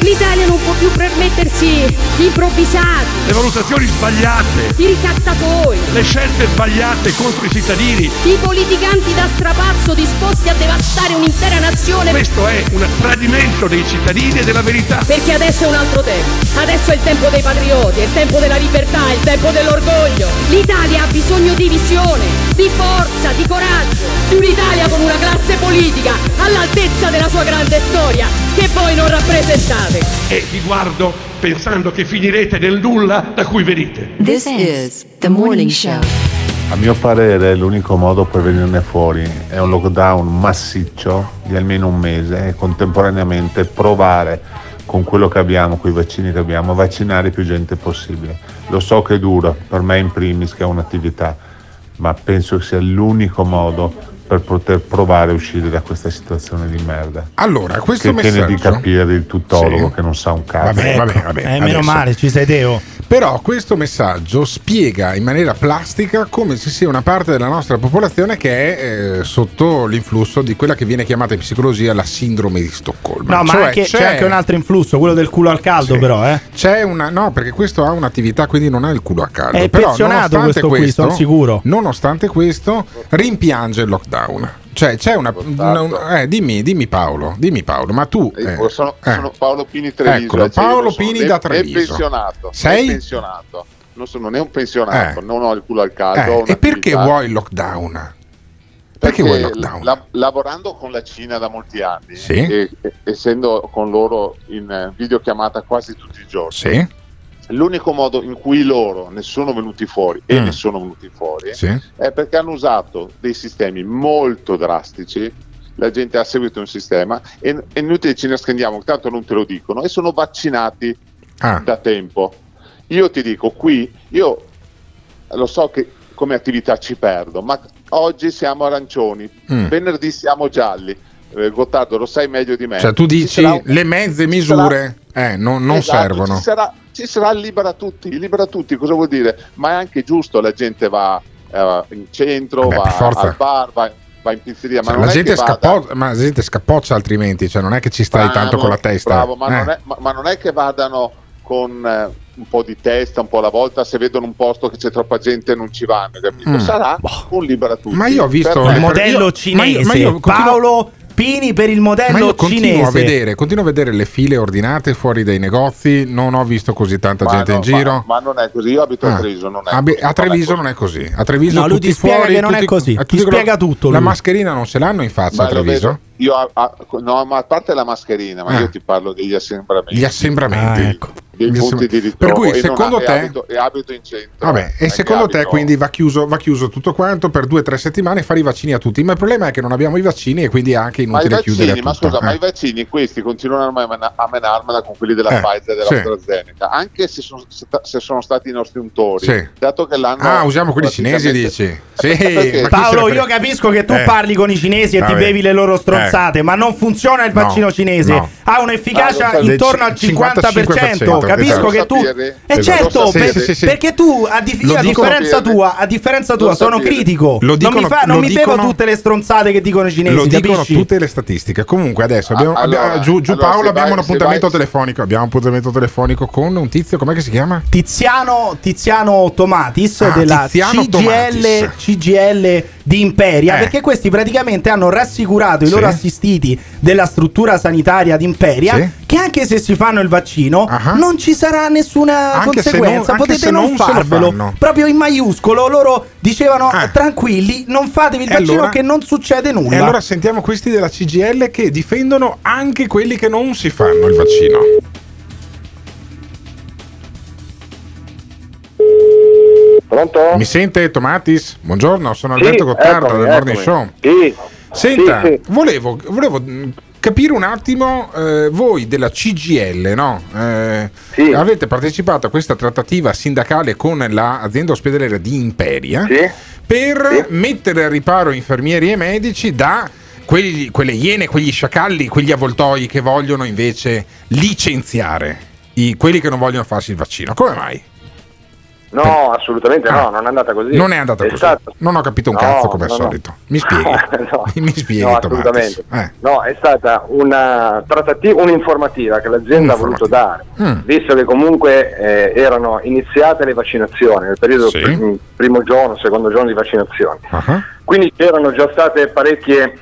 L'Italia non può più permettersi di improvvisati, Le valutazioni sbagliate, di ricattatori, le scelte sbagliate contro i cittadini. di politicanti da strapazzo disposti a devastare un'intera nazione. Questo è un tradimento dei cittadini e della verità. Perché adesso è un altro tempo. Adesso è il tempo dei patrioti, è il tempo della libertà, è il tempo dell'orgoglio. L'Italia ha bisogno di visione, di forza, di coraggio. Di un'Italia con una classe politica all'altezza della sua grande storia, che voi non rappresentate. E vi guardo pensando che finirete nel nulla da cui venite. This is the morning show. A mio parere l'unico modo per venirne fuori è un lockdown massiccio di almeno un mese e contemporaneamente provare con quello che abbiamo, con i vaccini che abbiamo, a vaccinare più gente possibile. Lo so che è duro, per me in primis che è un'attività, ma penso che sia l'unico modo per poter provare a uscire da questa situazione di merda. Allora, questo che tiene di messaggio- capire il tuttologo Sì. che non sa un cazzo. Vabbè, vabbè, vabbè. Eh, meno male, ci sei Teo. Però questo messaggio spiega in maniera plastica come ci sia una parte della nostra popolazione che è eh, sotto l'influsso di quella che viene chiamata in psicologia la sindrome di Stoccolma. No, ma Cioè, anche- c'è... anche un altro influsso, quello del culo al caldo, Sì. però, eh. C'è una. No, perché questo ha un'attività, quindi non ha il culo a caldo. È Però, nonostante questo qui, sono sicuro. Nonostante questo, rimpiange il lockdown. Cioè, c'è una. una- una- eh, dimmi, dimmi Paolo, dimmi Paolo, ma tu. eh, Ecco, sono, eh, sono Paolo Pini Treviso. Eccolo, eh, Paolo Pini né- da né Treviso. pensionato, Sei? né pensionato. Non sono né un pensionato, Eh. non ho il culo al caldo. eh, e perché vuoi il lockdown? Perché, Perché vuoi il lockdown? la- lavorando con la Cina da molti anni, Sì. e, essendo con loro in eh, videochiamata quasi tutti i giorni, Sì. L'unico modo in cui loro ne sono venuti fuori e Mm. ne sono venuti fuori Sì. è perché hanno usato dei sistemi molto drastici. La gente ha seguito un sistema e è inutile ci nascondiamo, tanto non te lo dicono, e sono vaccinati Ah. da tempo. Io ti dico qui, io lo so che come attività ci perdo, ma oggi siamo arancioni, Mm. venerdì siamo gialli. Eh, Gottardo, lo sai meglio di me. Cioè, tu Ci dici sarà un- le mezze misure eh, non, non Esatto, servono. Ci sarà, ci sarà libera tutti, libera tutti, cosa vuol dire? Ma è anche giusto, la gente va eh, in centro, Vabbè, va al bar, va, va in pizzeria, ma Cioè, non la, è gente scappo- ma la gente scappoccia altrimenti, cioè non è che ci stai Bravo, tanto con la testa. bravo, ma, Eh. non è, ma- ma non è che vadano con eh, un po' di testa, un po' alla volta, se vedono un posto che c'è troppa gente non ci vanno, capito? Mm. Sarà un libera tutti. Ma io ho visto Il modello io- cinese. ma io- ma io continuo- Paolo Pini per il Ma modello io continuo cinese. a, vedere, continuo a vedere le file ordinate fuori dai negozi, non ho visto così tanta ma gente no, in giro. Ma, ma non è così, io abito Ah. a Treviso, non è Ah, beh, così, a Treviso non è così. A Treviso No, lui tutti ti spiega fuori, che non è tutti- così. eh, Ti la- spiega tutto La lui. mascherina non ce l'hanno in faccia Ma a lo Treviso? Io a- a- no, ma a parte la mascherina, ma Ah. io ti parlo degli assembramenti. Gli assembramenti. Ah, ecco. dei Gli punti di ritrovo. Per cui, e secondo e te- abito, e abito in centro. Vabbè, e eh, secondo che te abito- quindi va chiuso, va chiuso tutto quanto per due o tre settimane e fare i vaccini a tutti? Ma il problema è che non abbiamo i vaccini e quindi è anche Ma i inutile chiudere vaccini, ma tutto. scusa, ma Eh. i vaccini questi continuano a mena- a menarmela con quelli della Eh, Pfizer e della sì. AstraZeneca, anche se sono, se sono stati i nostri untori. Sì. Dato che l'hanno Ah, usiamo quelli cinesi, dici? *laughs* Sì, ma Paolo, io capisco che tu Eh. parli con i cinesi e ti Vabbè. bevi le loro stronzate, Eh. ma non funziona il No, vaccino cinese. no. Ha un'efficacia Ah, lo so, intorno al del 50%. 55%, Capisco esatto. che tu. E Esatto. certo, Sì, per- sì, sì, sì. perché tu, a, differenza sapere. tua, a differenza tua, Lo sono sapere. critico. Lo non mi, fa- non lo mi dicono- bevo tutte le stronzate che dicono i cinesi. Lo dicono capisci? tutte le statistiche. Comunque adesso abbiamo, Ah, allora, abbiamo- giù, giù allora, Paolo abbiamo vai- un appuntamento vai- telefonico. Abbiamo un appuntamento telefonico con un tizio, com'è che si chiama? Tiziano, Tiziano Tomatis Ah, della Tiziano CGL, Tomatis. CGL di Imperia, Eh. perché questi praticamente hanno rassicurato i loro assistiti della struttura sanitaria di Imperia Sì. che anche se si fanno il vaccino non ci sarà nessuna Anche se conseguenza, non- potete non, non farvelo. Proprio in maiuscolo loro dicevano tranquilli, non fatevi il E vaccino allora- che non succede nulla. E allora sentiamo questi della CGL che difendono anche quelli che non si fanno il vaccino. Pronto? Mi sente Tomatis? Buongiorno, sono Sì, Alberto Gottardo eccomi, del Morning eccomi. Show. Sì. Senta, Sì, volevo, volevo, mh, capire un attimo eh, voi della CGL, no? Eh, Avete partecipato a questa trattativa sindacale con l'azienda ospedaliera di Imperia per mettere al riparo infermieri e medici da quelli- quelle iene, quegli sciacalli, quegli avvoltoi che vogliono invece licenziare i- quelli che non vogliono farsi il vaccino. Come mai? No, assolutamente no, non è andata così. Ah. Non è andata così. stato- Non ho capito un No, cazzo come no, al solito. Mi spieghi. *laughs* no, *laughs* Mi spieghi, no, assolutamente. Eh. No, è stata una trattativa, un'informativa che l'azienda ha voluto dare, Mm. visto che comunque eh, erano iniziate le vaccinazioni nel periodo Sì. prim- primo giorno, secondo giorno di vaccinazione. Ah. Quindi c'erano già state parecchie,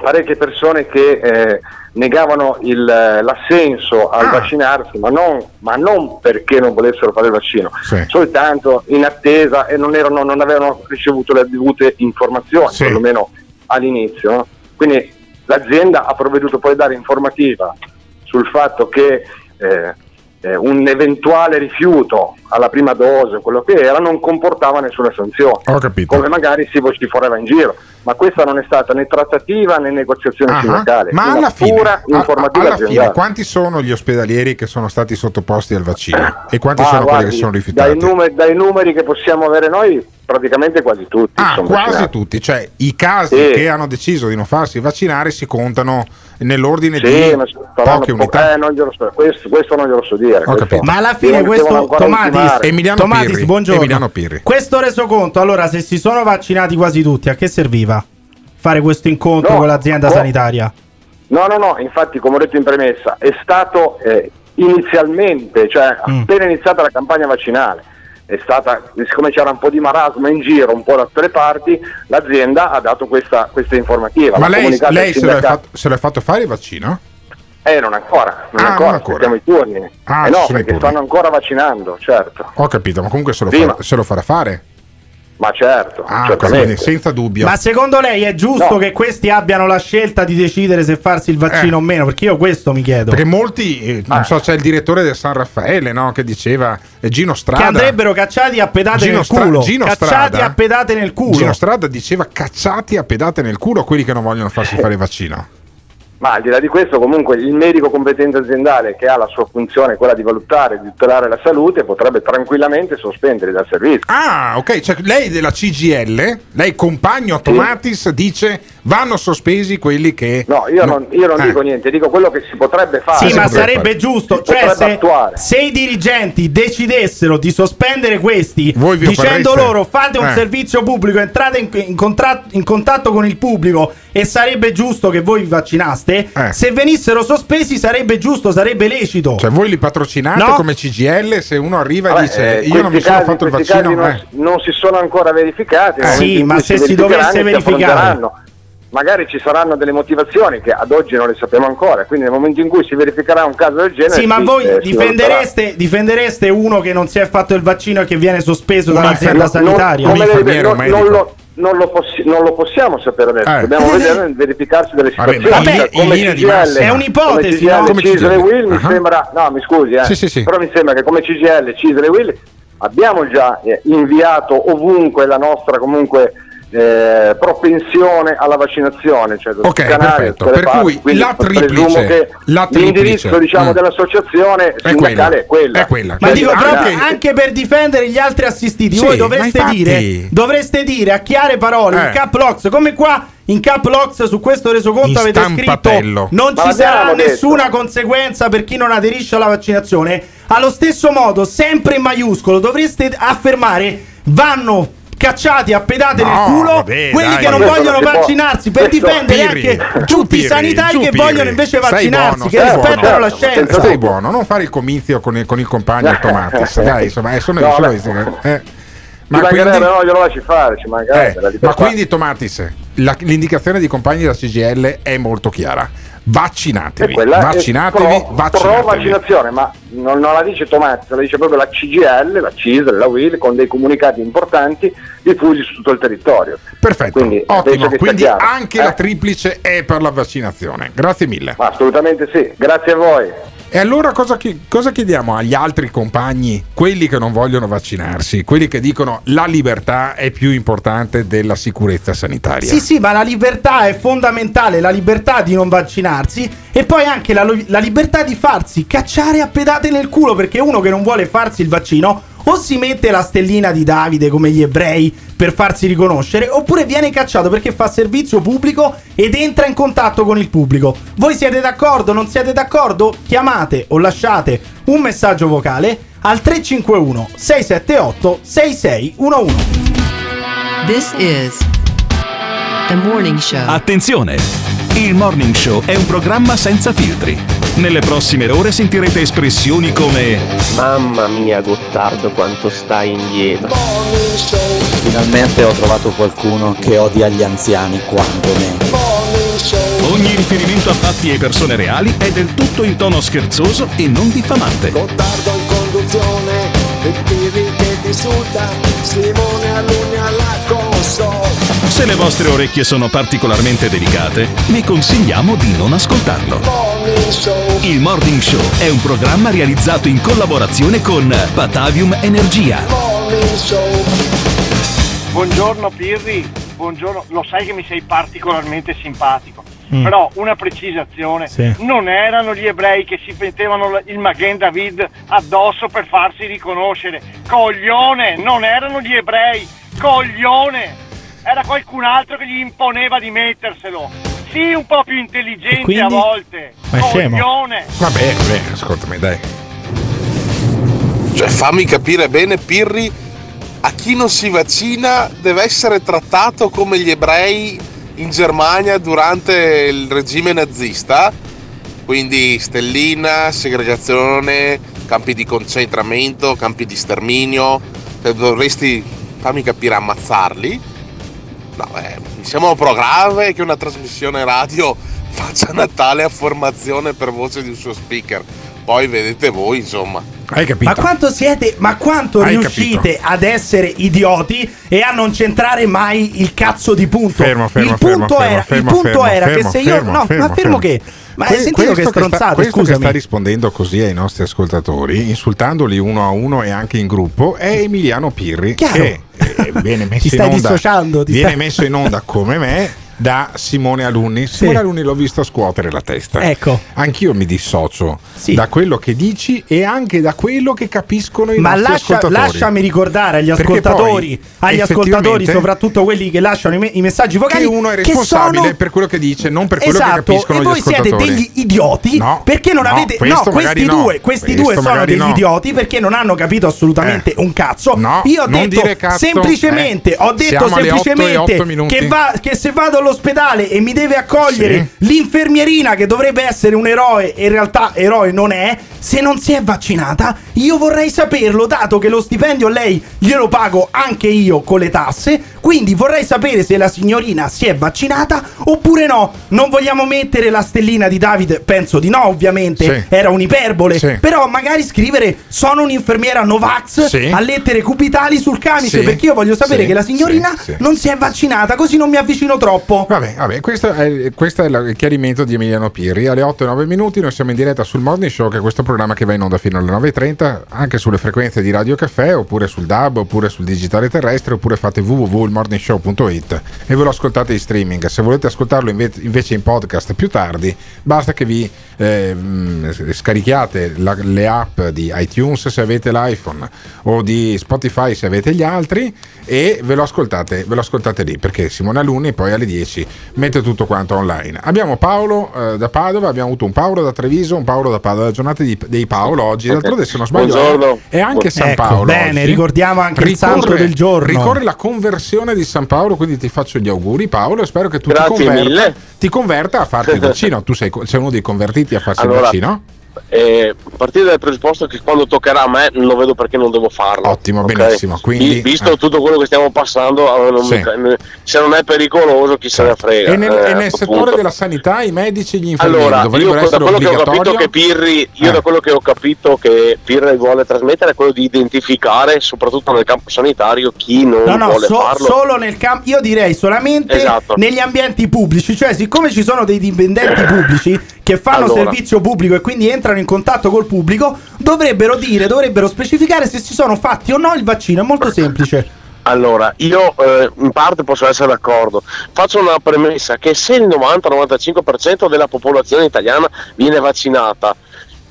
parecchie persone che eh, negavano il, eh, l'assenso Ah. al vaccinarsi, ma non, ma non perché non volessero fare il vaccino, soltanto in attesa e non, erano, non avevano ricevuto le dovute informazioni, Sì. perlomeno all'inizio. no? Quindi l'azienda ha provveduto poi a dare informativa sul fatto che eh, eh, un eventuale rifiuto alla prima dose, quello che era, non comportava nessuna sanzione, Ho capito. come magari si vociferava in giro. Ma questa non è stata né trattativa né negoziazione Ah, sindacale, Ma alla fine, informativa alla fine, quanti sono gli ospedalieri che sono stati sottoposti al vaccino? E quanti Ah, sono quelli guardi, che sono rifiutati? Dai numeri, dai numeri che possiamo avere noi, praticamente quasi tutti. Ah, quasi vaccinati. tutti, cioè i casi Sì. che hanno deciso di non farsi vaccinare si contano nell'ordine Sì, di ma poche po- unità. eh, non glielo so, questo, questo non glielo so dire. Ma alla fine questo Tomatis. Emiliano Tomatis, Pirri. buongiorno. Emiliano Pirri. Questo resoconto, allora, se si sono vaccinati quasi tutti, a che serviva fare questo incontro No, con l'azienda no. sanitaria? No, no, no, infatti come ho detto in premessa, è stato eh, inizialmente, cioè Mm. appena iniziata la campagna vaccinale, è stata, siccome c'era un po' di marasma in giro, un po' da tutte le parti, l'azienda ha dato questa, questa informativa. Ma lei, lei se, lo è sindacato. fatto, se lo è fatto fare il vaccino? Eh, non ancora, non Ah, ancora, non ancora. aspettiamo i turni. Ah, eh no, perché turni. stanno ancora vaccinando, certo. Ho capito, ma comunque se lo, farà, se lo farà fare? Ma certo, Ah, quindi senza dubbio. Ma secondo lei è giusto No. che questi abbiano la scelta di decidere se farsi il vaccino Eh. o meno? Perché io questo mi chiedo. Perché molti, eh, non so, c'è il direttore del San Raffaele no, che diceva eh, Gino Strada. Che andrebbero cacciati a pedate Gino nel Stra- culo. Gino cacciati Strada- a pedate nel culo. Gino Strada diceva cacciati a pedate nel culo quelli che non vogliono farsi *laughs* fare il vaccino. Ma al di là di questo, comunque, il medico competente aziendale che ha la sua funzione, quella di valutare, di tutelare la salute, potrebbe tranquillamente sospendere dal servizio. Ah, ok, cioè lei della CGL, lei compagno Tomatis, dice vanno sospesi quelli che... No, io non, io non Eh. dico niente, dico quello che si potrebbe fare. Sì, ma sarebbe fare. giusto. Si Cioè, se, se i dirigenti decidessero di sospendere questi, dicendo loro fate un Eh. servizio pubblico, entrate in, in contratto- in contatto con il pubblico e sarebbe giusto che voi vi vaccinaste, se venissero sospesi sarebbe giusto, sarebbe lecito. Cioè voi li patrocinate No. come CGL se uno arriva e dice eh, io non mi sono casi- fatto il vaccino... casi eh. non, non si sono ancora verificati. Eh. Sì, ma se si dovesse verificare. Magari ci saranno delle motivazioni che ad oggi non le sappiamo ancora, quindi nel momento in cui si verificherà un caso del genere... Sì, ma si- voi eh, difendereste, difendereste uno che non si è fatto il vaccino e che viene sospeso dall'azienda No, sanitaria? non- non- non lo- non lo possi- non lo possiamo sapere adesso, Eh. dobbiamo vedere nel verificarsi delle Vabbè, situazioni. in- Cioè, in come CGL. È un'ipotesi, come CGL, no? Come Cisle e CGL. Will mi Ah. sembra, no mi scusi, eh, Sì, sì, sì. però mi sembra che come CGL, Cisle e Will abbiamo già eh, inviato ovunque la nostra comunque eh, propensione alla vaccinazione, cioè Ok, perfetto. Per parti, cui quindi la triplice, che la triplice, l'indirizzo diciamo, mm. dell'associazione È sindacale è quella. È quella. Ma Cioè, dico anche- proprio anche per difendere gli altri assistiti, Sì, voi dovreste infatti- dire, dovreste dire a chiare parole Eh. in cap locks, come qua in cap locks su questo resoconto avete scritto non ci sarà l'abbiamo detto. nessuna conseguenza per chi non aderisce alla vaccinazione. Allo stesso modo, sempre in maiuscolo, dovreste affermare vanno cacciati a pedate No, nel culo vabbè, quelli dai. che non vogliono vaccinarsi per difendere Pirri, anche tutti i sanitari che vogliono invece vaccinarsi, buono, che rispettano buono. la scienza. Stai buono, non fare il comizio con il, con il compagno *laughs* Tomatis, dai, insomma, eh, sono, No, beh. visto che- eh. Ma quindi- no, glielo lasci fare, ci mancherebbe. Eh, la ma quindi Tomatis, la- l'indicazione dei compagni della CGL è molto chiara. Vaccinatevi, vaccinatevi, pro, vaccinatevi. pro vaccinazione, ma non, non la dice Tomazzi, la dice proprio la CGL, la CISL, la WIL con dei comunicati importanti diffusi su tutto il territorio. Perfetto, Quindi, ottimo. Quindi chiaro. anche Eh? la triplice è per la vaccinazione. Grazie mille. Ma assolutamente sì, grazie a voi. E allora cosa, chi- cosa chiediamo agli altri compagni, quelli che non vogliono vaccinarsi, quelli che dicono la libertà è più importante della sicurezza sanitaria? Sì, sì, ma la libertà è fondamentale, la libertà di non vaccinarsi e poi anche la, la libertà di farsi cacciare a pedate nel culo perché uno che non vuole farsi il vaccino o si mette la stellina di Davide come gli ebrei per farsi riconoscere oppure viene cacciato perché fa servizio pubblico ed entra in contatto con il pubblico. Voi siete d'accordo? Non siete d'accordo? Chiamate o lasciate un messaggio vocale al 351 678 6611. This is the morning show. Attenzione! Il Morning Show è un programma senza filtri. Nelle prossime ore sentirete espressioni come Mamma mia Gottardo quanto stai indietro Finalmente ho trovato qualcuno che odia gli anziani quanto me Ogni riferimento a fatti e persone reali è del tutto in tono scherzoso e non diffamante. Gottardo in conduzione, il che ti insulta, Simone Alunni alla console. Se le vostre orecchie sono particolarmente delicate, vi consigliamo di non ascoltarlo. Il Morning Show è un programma realizzato in collaborazione con Patavium Energia. Morning Show. Buongiorno Pirri, buongiorno, lo sai che mi sei particolarmente simpatico. Mm. Però una precisazione, Sì. non erano gli ebrei che si mettevano il Magen David addosso per farsi riconoscere. Coglione, non erano gli ebrei, coglione! Era qualcun altro che gli imponeva di metterselo. Sì, un po' più intelligente quindi? a volte. Ma è scemo. Coglione! Vabbè, vabbè, ascoltami, dai. Cioè, fammi capire bene, Pirri, a chi non si vaccina deve essere trattato come gli ebrei in Germania durante il regime nazista, quindi stellina, segregazione, campi di concentramento, campi di sterminio, Cioè, dovresti, fammi capire, ammazzarli. No, eh, mi sembra un po' grave che una trasmissione radio faccia Natale a formazione per voce di un suo speaker. Poi vedete voi, insomma. Hai capito? Ma quanto siete, ma quanto Hai riuscite ad essere idioti e a non centrare mai il cazzo di punto? Fermo, fermo, il punto fermo, era, fermo, il punto fermo, era fermo, che se io no, fermo, ma fermo fermo. che Ma Que- hai sentito che sta- stronzate, che scusami. sta rispondendo così ai nostri ascoltatori, insultandoli uno a uno e anche in gruppo, è Emiliano Pirri Chiaro. che eh, viene *laughs* messo Ti stai in onda, viene messo in onda come me da Simone Alunni. Simone Alunni l'ho visto scuotere la testa. Ecco. Anch'io mi dissocio da quello che dici e anche da quello che capiscono i Ma nostri lascia- ascoltatori. lasciami ricordare agli ascoltatori, poi, agli ascoltatori, soprattutto quelli che lasciano i, me- i messaggi vocali, che uno è responsabile sono- per quello che dice, non per quello esatto, che capiscono e gli voi siete ascoltatori. degli idioti No, perché non no, avete no, questi due, questi due sono degli no. idioti perché non hanno capito assolutamente un cazzo. No, Io ho detto cazzo, semplicemente, eh. ho detto Siamo e semplicemente che, va- che se vado all'ospedale e mi deve accogliere l'infermierina che dovrebbe essere un eroe e in realtà eroe non è, se non si è vaccinata, io vorrei saperlo, dato che lo stipendio a lei glielo pago anche io con le tasse. Quindi vorrei sapere se la signorina si è vaccinata oppure no. Non vogliamo mettere la stellina di David? Penso di no, ovviamente. Sì. Era un'iperbole. Sì. Però magari scrivere sono un'infermiera Novax Sì. a lettere cubitali sul camice. Perché io voglio sapere che la signorina non si è vaccinata, così non mi avvicino troppo. Vabbè, vabbè, questo è, questo è il chiarimento di Emiliano Pirri. Alle 8 e 9 minuti noi siamo in diretta sul Morning Show, che è questo programma che va in onda fino alle 9.30, anche sulle frequenze di Radio Caffè, oppure sul DAB, oppure sul digitale terrestre, oppure fate www.ilmorningshow.it e ve lo ascoltate in streaming. Se volete ascoltarlo inve- invece in podcast più tardi, basta che vi eh, mh, scarichiate la- le app di iTunes se avete l'iPhone o di Spotify se avete gli altri e ve lo ascoltate, ve lo ascoltate lì perché Simone Alunni poi alle 10 mette tutto quanto online. Abbiamo Paolo eh, da Padova, abbiamo avuto un Paolo da Treviso, un Paolo da Padova, la giornata di- dei Paolo oggi, d'altronde se non sbaglio Buongiorno. è anche San Ecco, Paolo. bene, oggi. ricordiamo anche il santo del giorno. Ricorre la conversione di San Paolo, quindi ti faccio gli auguri Paolo e spero che tu ti converta, ti converta a farti il *laughs* vaccino. Tu sei, sei uno dei convertiti a farsi Allora, il vaccino? E partire dal presupposto che quando toccherà a me non lo vedo perché non devo farlo. Ottimo, ok? benissimo. Quindi, Vi- Visto eh. tutto quello che stiamo passando, non Sì. mi- se non è pericoloso, chi se ne frega. E nel, eh, e nel appunto. settore della sanità i medici e gli infermieri Allora, io dovrebbero da essere quello che ho capito che Pirri, io Eh. da quello che ho capito che Pirri vuole trasmettere è quello di identificare, soprattutto nel campo sanitario, chi non No, no, vuole so- farlo. solo nel campo. Io direi solamente Esatto. negli ambienti pubblici. Cioè, siccome ci sono dei dipendenti *clears throat* pubblici che fanno Allora. servizio pubblico e quindi entrano in contatto col pubblico, dovrebbero dire, dovrebbero specificare se si sono fatti o no il vaccino. È molto semplice. *laughs* Allora, io eh, in parte posso essere d'accordo. Faccio una premessa che se il 90-95% della popolazione italiana viene vaccinata,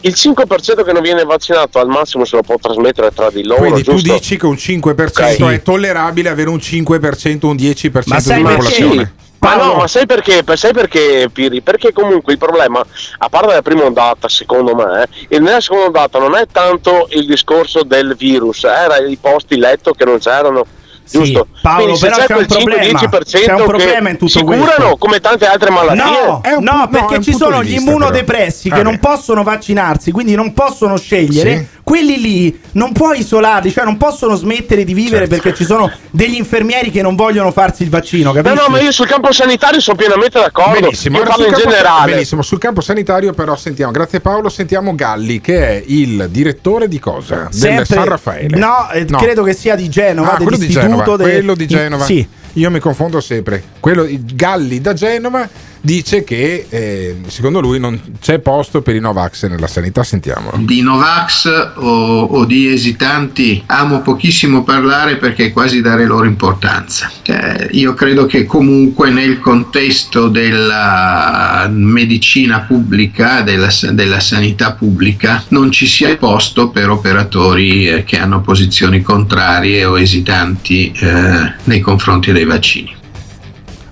il 5% che non viene vaccinato al massimo se lo può trasmettere tra di loro, Quindi tu giusto? dici che un 5% Ok. è tollerabile avere un 5%, un 10% Ma di popolazione. Ma no, ma sai perché? Per- Sai perché, Piri? Perché comunque il problema, a parte della prima ondata, secondo me, eh, nella seconda ondata non è tanto il discorso del virus, era i posti letto che non c'erano. Giusto? Paolo, Quindi però c'è c'è un quel problema. 5-10% C'è un problema in tutto si questo. curano come tante altre malattie. No, un no, no, perché un ci sono gli vista, immunodepressi però. che Vabbè. non possono vaccinarsi, quindi non possono scegliere. Sì. Quelli lì non puoi isolarli, cioè non possono smettere di vivere Certo. perché ci sono degli infermieri che non vogliono farsi il vaccino, No, capisci? no, ma io sul campo sanitario sono pienamente d'accordo. Benissimo, io parlo sul in campo- generale. benissimo, sul campo sanitario però sentiamo, grazie Paolo, sentiamo Galli che è il direttore di cosa? Del Sempre- San Raffaele. No, eh, credo che sia di Genova, Ah, quello di dell'istituto Genova, de- quello di Genova. sì. Io mi confondo sempre. Quello di Galli da Genova dice che eh, secondo lui non c'è posto per i Novax nella sanità, sentiamolo. Di Novax o, o di esitanti amo pochissimo parlare perché è quasi dare loro importanza. Eh, io credo che comunque nel contesto della medicina pubblica, della, della sanità pubblica, non ci sia posto per operatori eh, che hanno posizioni contrarie o esitanti eh, nei confronti dei vaccini.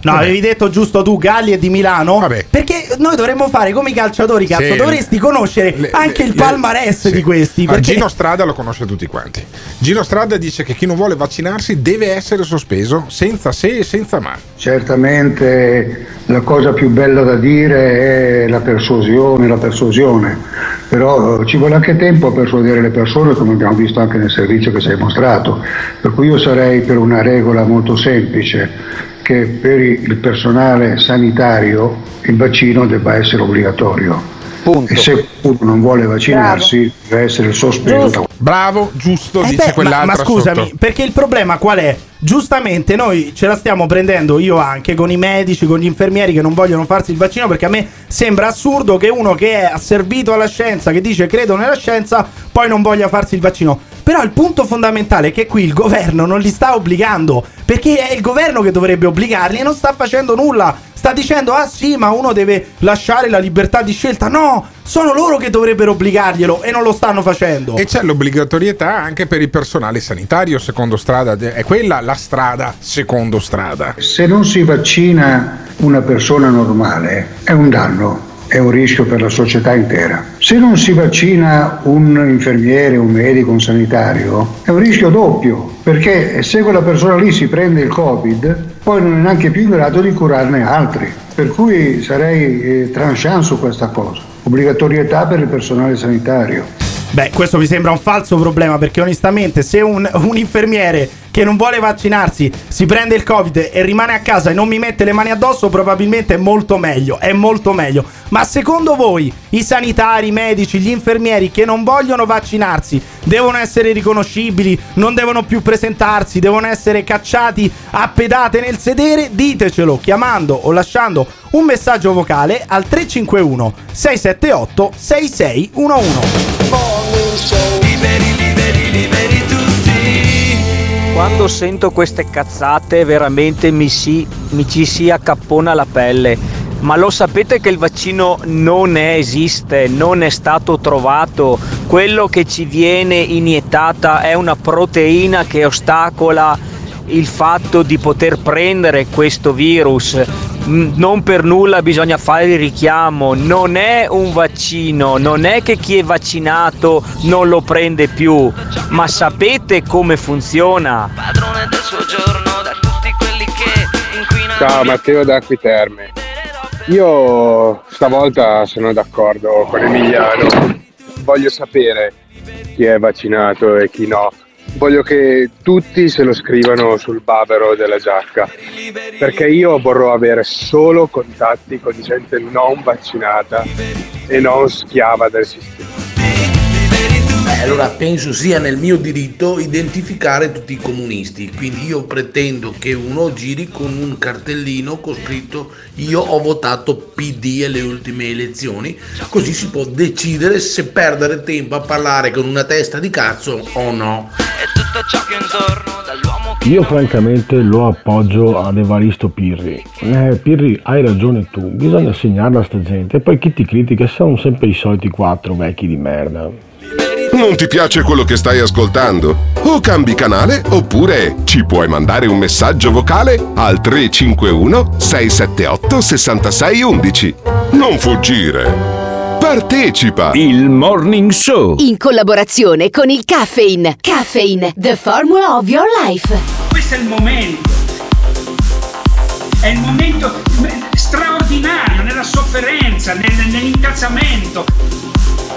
No, avevi detto giusto tu, Galli è di Milano. Perché noi dovremmo fare come i calciatori, cazzo. Sì. dovresti conoscere Le- anche le- il palmarès sì. di questi. Ah, Perché Gino Strada lo conosce tutti quanti. Gino Strada dice che chi non vuole vaccinarsi deve essere sospeso senza se e senza ma. Certamente la cosa più bella da dire è la persuasione, la persuasione, però eh, ci vuole anche tempo a persuadere le persone come abbiamo visto anche nel servizio che si è mostrato, per cui io sarei per una regola molto semplice che per il personale sanitario il vaccino debba essere obbligatorio. E se uno non vuole vaccinarsi deve essere sospeso Bravo, giusto, Eh dice beh, ma, quell'altra ma scusami, sotto. perché il problema qual è? Giustamente noi ce la stiamo prendendo io anche con i medici, con gli infermieri che non vogliono farsi il vaccino perché a me sembra assurdo che uno che è asservito alla scienza, che dice credo nella scienza, poi non voglia farsi il vaccino. Però il punto fondamentale è che qui il governo non li sta obbligando, perché è il governo che dovrebbe obbligarli e non sta facendo nulla. Sta dicendo, ah sì, ma uno deve lasciare la libertà di scelta. No, sono loro che dovrebbero obbligarglielo e non lo stanno facendo. E c'è l'obbligatorietà anche per il personale sanitario, secondo strada. È quella la strada, secondo strada. Se non si vaccina una persona normale è un danno, è un rischio per la società intera. Se non si vaccina un infermiere, un medico, un sanitario, è un rischio doppio, perché se quella persona lì si prende il Covid, poi non è neanche più in grado di curarne altri. Per cui sarei eh, tranchant su questa cosa. Obbligatorietà per il personale sanitario. Beh, questo mi sembra un falso problema perché onestamente se un, un infermiere che non vuole vaccinarsi si prende il covid e rimane a casa e non mi mette le mani addosso probabilmente è molto meglio, è molto meglio. Ma secondo voi i sanitari, i medici, gli infermieri che non vogliono vaccinarsi devono essere riconoscibili, non devono più presentarsi, devono essere cacciati a pedate nel sedere? Ditecelo chiamando o lasciando un messaggio vocale al 351 678 6611. Liberi, liberi, liberi tutti. Quando sento queste cazzate veramente mi, si, mi ci si accappona la pelle. Ma lo sapete che il vaccino non esiste, non è stato trovato. Quello che ci viene iniettata è una proteina che ostacola il fatto di poter prendere questo virus. Non per nulla bisogna fare il richiamo, non è un vaccino, non è che chi è vaccinato non lo prende più, ma sapete come funziona? Ciao Matteo da Acquiterme. Io stavolta sono d'accordo con Emiliano. voglio sapere chi è vaccinato e chi no. Voglio che tutti se lo scrivano sul bavero della giacca, perché io vorrò avere solo contatti con gente non vaccinata e non schiava del sistema. Eh, allora penso sia nel mio diritto identificare tutti i comunisti, quindi io pretendo che uno giri con un cartellino con scritto io ho votato PD alle ultime elezioni, così si può decidere se perdere tempo a parlare con una testa di cazzo o no. Io francamente lo appoggio ad Evaristo Pirri. Eh, Pirri, hai ragione tu, bisogna segnarla a sta gente. E poi chi ti critica sono sempre i soliti quattro vecchi di merda. Non ti piace quello che stai ascoltando? O cambi canale oppure ci puoi mandare un messaggio vocale al 351 678 6611. Non fuggire. Partecipa! Il Morning Show. In collaborazione con il Caffeine. Caffeine, the formula of your life. Questo è il momento. È il momento straordinario nella sofferenza, nel- nell'incazzamento.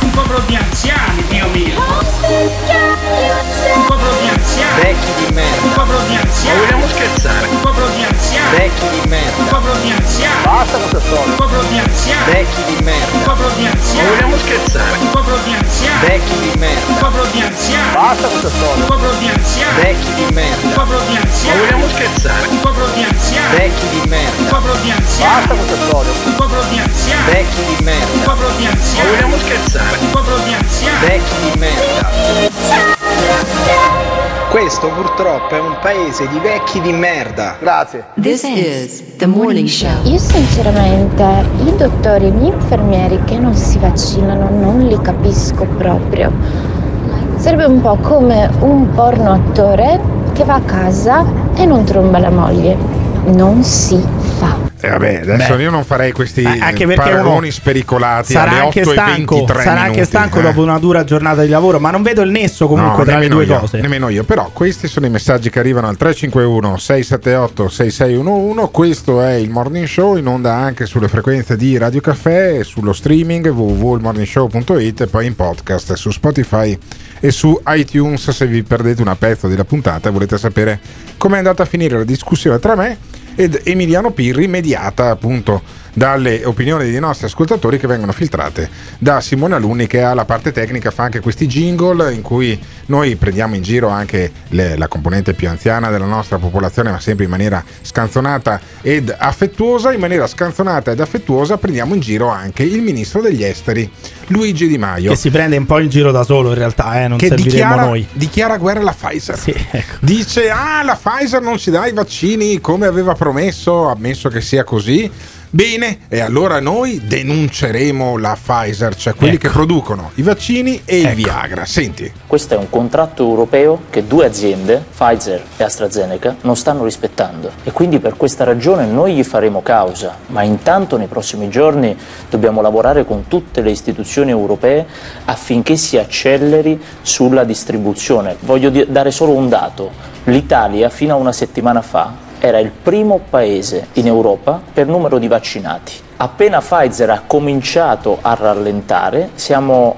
Un popolo di anziani, Dio mio. Un popolo di anziani. Vecchi di merda. Un popolo di anziani. Ma vogliamo scherzare? Un popolo di anziani. Vecchi di merda. Un popolo di anziani. Basta questa storia. Un popolo di anziani. Vecchi di merda. Un popolo di anziani. Ma vogliamo scherzare? Un popolo di anziani. Vecchi di merda. Un popolo di anziani. Basta questa storia. Un popolo di anziani. Vecchi di merda. Un popolo di Ma anziani. vogliamo scherzare? Un popolo di anziani. Vecchi di merda. Un popolo di anziani. Basta questa storia. Un popolo di anziani. Vecchi di merda. Un popolo di Ma anziani. vogliamo scherzare? Un popolo di anziani. Vecchi di merda. Questo purtroppo è un paese di vecchi di merda. Grazie. This is the morning show. Io sinceramente i dottori e gli infermieri che non si vaccinano non li capisco proprio. Sarebbe un po' come un porno attore che va a casa e non tromba la moglie. Non si fa. E vabbè, adesso Beh. io non farei questi Eh, paragoni uno spericolati Sarà alle 8 anche e stanco, 23 sarà minuti. anche stanco eh. dopo una dura giornata di lavoro, ma non vedo il nesso comunque No, tra le due io, cose. Nemmeno io, però questi sono i messaggi che arrivano al 351 678 6611. Questo è il morning show in onda anche sulle frequenze di Radio Caffè, sullo streaming www.morningshow.it e poi in podcast su Spotify e su iTunes. Se vi perdete una pezzo della puntata e volete sapere com'è andata a finire la discussione tra me ed Emiliano Pirri, mediata appunto dalle opinioni dei nostri ascoltatori che vengono filtrate da Simone Alunni che ha la parte tecnica, fa anche questi jingle in cui noi prendiamo in giro anche le- la componente più anziana della nostra popolazione, ma sempre in maniera scanzonata ed affettuosa. In maniera scanzonata ed affettuosa prendiamo in giro anche il ministro degli esteri, Luigi Di Maio. Che si prende un po' in giro da solo in realtà, eh, non che dichiara, noi. dichiara guerra alla Pfizer. ecco. Dice: Ah, la Pfizer non ci dà i vaccini come aveva promesso, ammesso che sia così. Bene, e allora noi denunceremo la Pfizer, cioè quelli Ecco. che producono i vaccini e il Viagra. Senti, Questo è un contratto europeo che due aziende, Pfizer e AstraZeneca, non stanno rispettando e quindi per questa ragione noi gli faremo causa, ma intanto nei prossimi giorni dobbiamo lavorare con tutte le istituzioni europee affinché si acceleri sulla distribuzione. Voglio dare solo un dato, l'Italia fino a una settimana fa era il primo paese in Europa per numero di vaccinati. Appena Pfizer ha cominciato a rallentare, siamo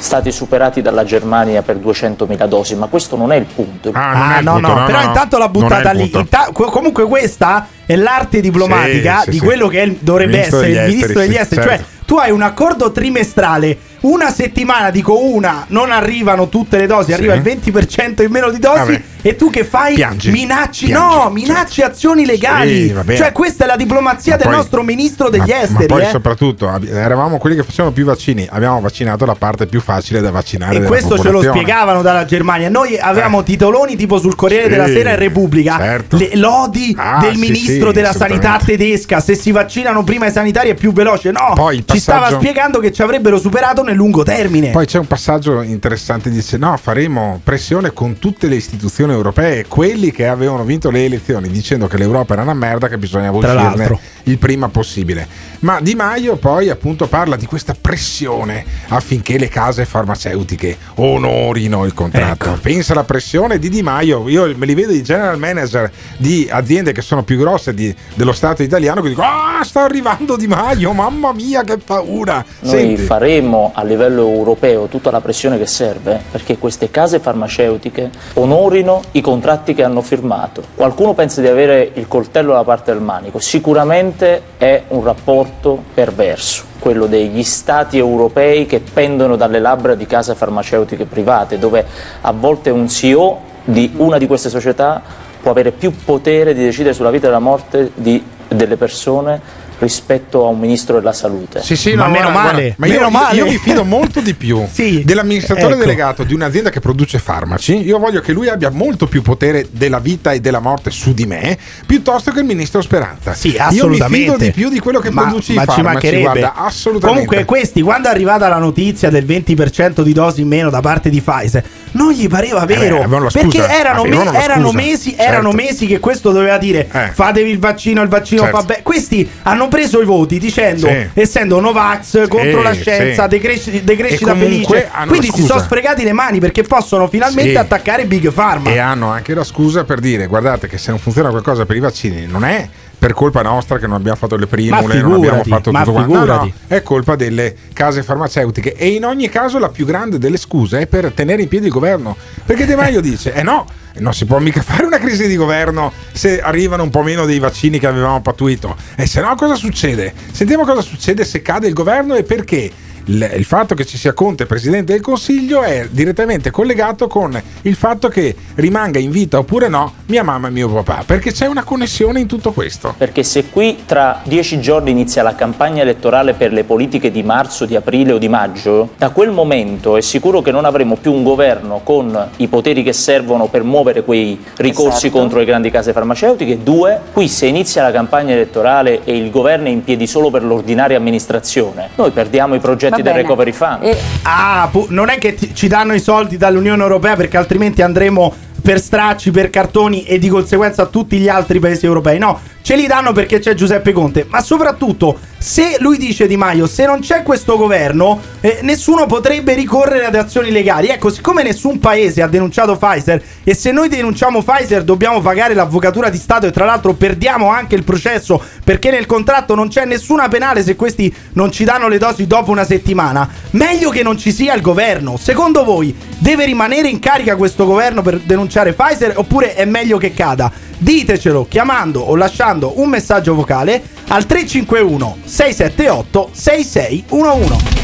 stati superati dalla Germania per 200.000 dosi, ma questo non è il punto. Ah, no, no, però intanto l'ha buttata lì. Inta- co- comunque questa è l'arte diplomatica Sì, sì, di sì. quello che è- dovrebbe Ministro essere il ministro esteri, degli sì, esteri. certo. Cioè, tu hai un accordo trimestrale. Una settimana, dico una, non arrivano tutte le dosi, arriva il 20% in meno di dosi. Vabbè. E tu che fai? Piangi. Minacci, Piangi, no, minacci azioni legali. Sì, cioè, questa è la diplomazia Ma del poi- nostro ministro degli ma, ma esteri. poi eh. soprattutto eravamo quelli che facevano più vaccini, abbiamo vaccinato la parte più facile da vaccinare. E questo ce lo spiegavano dalla Germania. Noi avevamo titoloni tipo sul Corriere Sì, della Sera e Repubblica. certo. Le lodi Ah, del sì, ministro sì, della sanità tedesca. Se si vaccinano prima i sanitari è più veloce. No, Poi ci stava passaggio- spiegando che ci avrebbero superato nel lungo termine. Poi c'è un passaggio interessante, dice no, faremo pressione con tutte le istituzioni europee, quelli che avevano vinto le elezioni, dicendo che l'Europa era una merda, che bisogna Tra uscirne il prima possibile. Ma Di Maio poi appunto parla di questa pressione affinché le case farmaceutiche onorino il contratto. Ecco. Pensa alla pressione di Di Maio, io me li vedo i general manager di aziende che sono più grosse di- dello Stato italiano che dico ah sta arrivando Di Maio, mamma mia che paura. Noi Senti, faremo a livello europeo tutta la pressione che serve perché queste case farmaceutiche onorino i contratti che hanno firmato. Qualcuno pensa di avere il coltello alla parte del manico, sicuramente è un rapporto perverso, quello degli stati europei che pendono dalle labbra di case farmaceutiche private, dove a volte un CEO di una di queste società può avere più potere di decidere sulla vita e la morte di- delle persone rispetto a un ministro della salute. Sì, sì, no, guarda, guarda, ma io, io mi fido molto di più *laughs* dell'amministratore ecco. delegato di un'azienda che produce farmaci. Io voglio che lui abbia molto più potere della vita e della morte su di me, piuttosto che il ministro Speranza. Sì, Io mi assolutamente. fido di più di quello che ma, produci ma i ci farmaci. mancherebbe. Guarda, assolutamente. Comunque, questi, quando è arrivata la notizia del 20% di dosi in meno da parte di Pfizer, non gli pareva Eh beh, vero. avevano la perché erano, me- la erano scusa, mesi, certo. erano mesi che questo doveva dire: Eh. fatevi il vaccino, il vaccino Certo. fa bene. Questi hanno preso i voti dicendo, Sì. essendo Novax contro la scienza, sì. decresci- decrescita comunque felice. Quindi si sono sfregati le mani perché possono finalmente Sì. attaccare Big Pharma. E hanno anche la scusa per dire: guardate, che se non funziona qualcosa per i vaccini, non è per colpa nostra che non abbiamo fatto le primule, non abbiamo figurati, fatto tutto quanto. No, figurati. no, è colpa delle case farmaceutiche. E in ogni caso la più grande delle scuse è per tenere in piedi il governo. Perché De Maio dice: eh no. Non si può mica *laughs* fare una crisi di governo se arrivano un po' meno dei vaccini che avevamo pattuito. E se no, cosa succede? Sentiamo cosa succede se cade il governo e perché il, fatto che ci sia Conte presidente del Consiglio è direttamente collegato con il fatto che rimanga in vita oppure no mia mamma e mio papà, perché c'è una connessione in tutto questo. Perché se qui tra dieci giorni inizia la campagna elettorale per le politiche di marzo, di aprile o di maggio, da quel momento è sicuro che non avremo più un governo con i poteri che servono per muovere quei ricorsi Esatto. contro le grandi case farmaceutiche. Due, qui se inizia la campagna elettorale e il governo è in piedi solo per l'ordinaria amministrazione, noi perdiamo i progetti del bene. recovery fund. Ah, pu- non è che ti- ci danno i soldi dall'Unione Europea perché altrimenti andremo per stracci, per cartoni e di conseguenza a tutti gli altri paesi europei. No, ce li danno perché c'è Giuseppe Conte. Ma soprattutto, se lui dice Di Maio, se non c'è questo governo, eh, nessuno potrebbe ricorrere ad azioni legali. Ecco, siccome nessun paese ha denunciato Pfizer e se noi denunciamo Pfizer dobbiamo pagare l'avvocatura di Stato e tra l'altro perdiamo anche il processo perché nel contratto non c'è nessuna penale se questi non ci danno le dosi dopo una settimana, meglio che non ci sia il governo. Secondo voi deve rimanere in carica questo governo per denunciare Pfizer oppure è meglio che cada? Ditecelo chiamando o lasciando un messaggio vocale al 351 678 6611.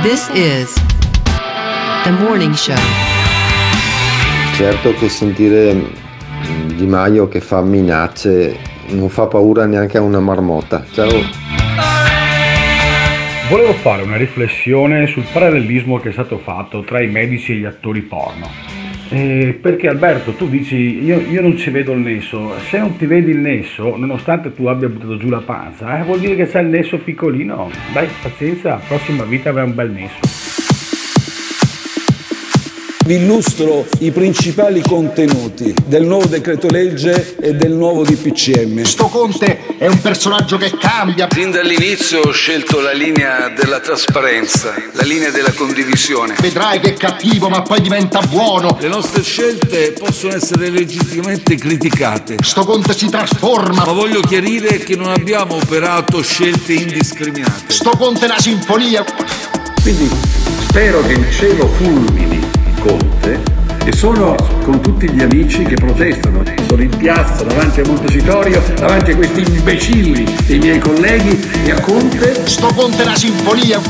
This is the morning show. Certo che sentire mm, Di Maio che fa minacce non fa paura neanche a una marmotta. Ciao. Volevo fare una riflessione sul parallelismo che è stato fatto tra i medici e gli attori porno. Eh, perché Alberto, tu dici io, io non ci vedo il nesso, se non ti vedi il nesso, nonostante tu abbia buttato giù la panza, eh, vuol dire che c'è il nesso piccolino. Dai, pazienza, prossima vita avrà un bel nesso. Vi illustro i principali contenuti del nuovo decreto legge e del nuovo DPCM. Sto Conte è un personaggio che cambia. Fin dall'inizio ho scelto la linea della trasparenza, la linea della condivisione. Vedrai che è cattivo, ma poi diventa buono. Le nostre scelte possono essere legittimamente criticate. Sto Conte si trasforma. Ma voglio chiarire che non abbiamo operato scelte indiscriminate. Sto Conte è una sinfonia. Quindi spero che il cielo fulmini Conte e sono con tutti gli amici che protestano. Sono in piazza davanti a Montecitorio, davanti a questi imbecilli dei miei colleghi e a Conte. Sto Conte una sinfonia.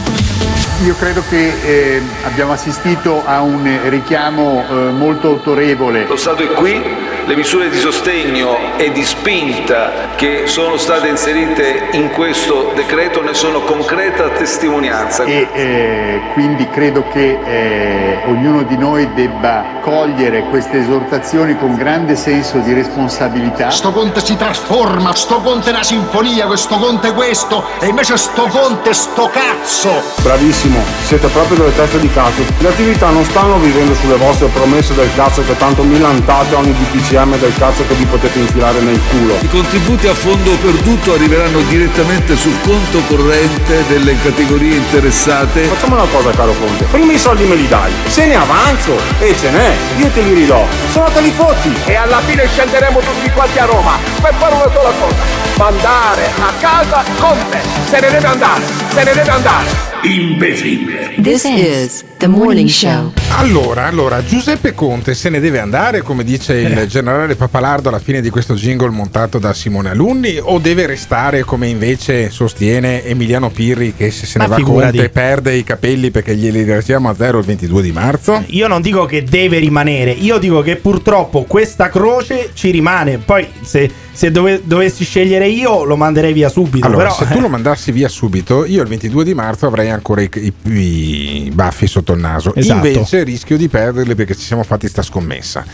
Io credo che eh, abbiamo assistito a un richiamo eh, molto autorevole. Lo Stato è qui, Le misure di sostegno e di spinta che sono state inserite in questo decreto ne sono concreta testimonianza. E eh, quindi credo che eh, ognuno di noi debba cogliere queste esortazioni con grande senso di responsabilità. Sto conte si trasforma, sto conte è una sinfonia, questo conte è questo, e invece sto conte è sto cazzo! Bravissimo, siete proprio delle teste di cazzo. Le attività non stanno vivendo sulle vostre promesse del cazzo che tanto milantate ogni DPCM del cazzo che vi potete infilare nel culo. I contributi a fondo perduto arriveranno direttamente sul conto corrente delle categorie interessate. Facciamo una cosa caro Conte, prima i soldi me li dai, se ne avanzo e ce n'è, io te li ridò, se no te li fotti. E alla fine scenderemo tutti quanti a Roma per fare una sola cosa, mandare a casa Conte, se ne deve andare, se ne deve andare. Imbecille. This is the morning show. Allora, allora, Giuseppe Conte se ne deve andare, come dice il generale Papalardo alla fine di questo jingle montato da Simone Alunni, o deve restare come invece sostiene Emiliano Pirri che se se ne Ma va figurati. Conte perde i capelli perché glieli ritiriamo a zero il 22 di marzo? Io non dico che deve rimanere, io dico che purtroppo questa croce ci rimane. Poi se, se dove- dovessi scegliere io lo manderei via subito. Allora, però, se tu lo mandassi via subito, io il 22 di marzo avrei ancora i, i- i baffi sotto il naso. Esatto. Invece rischio di perderli perché ci siamo fatti sta scommessa.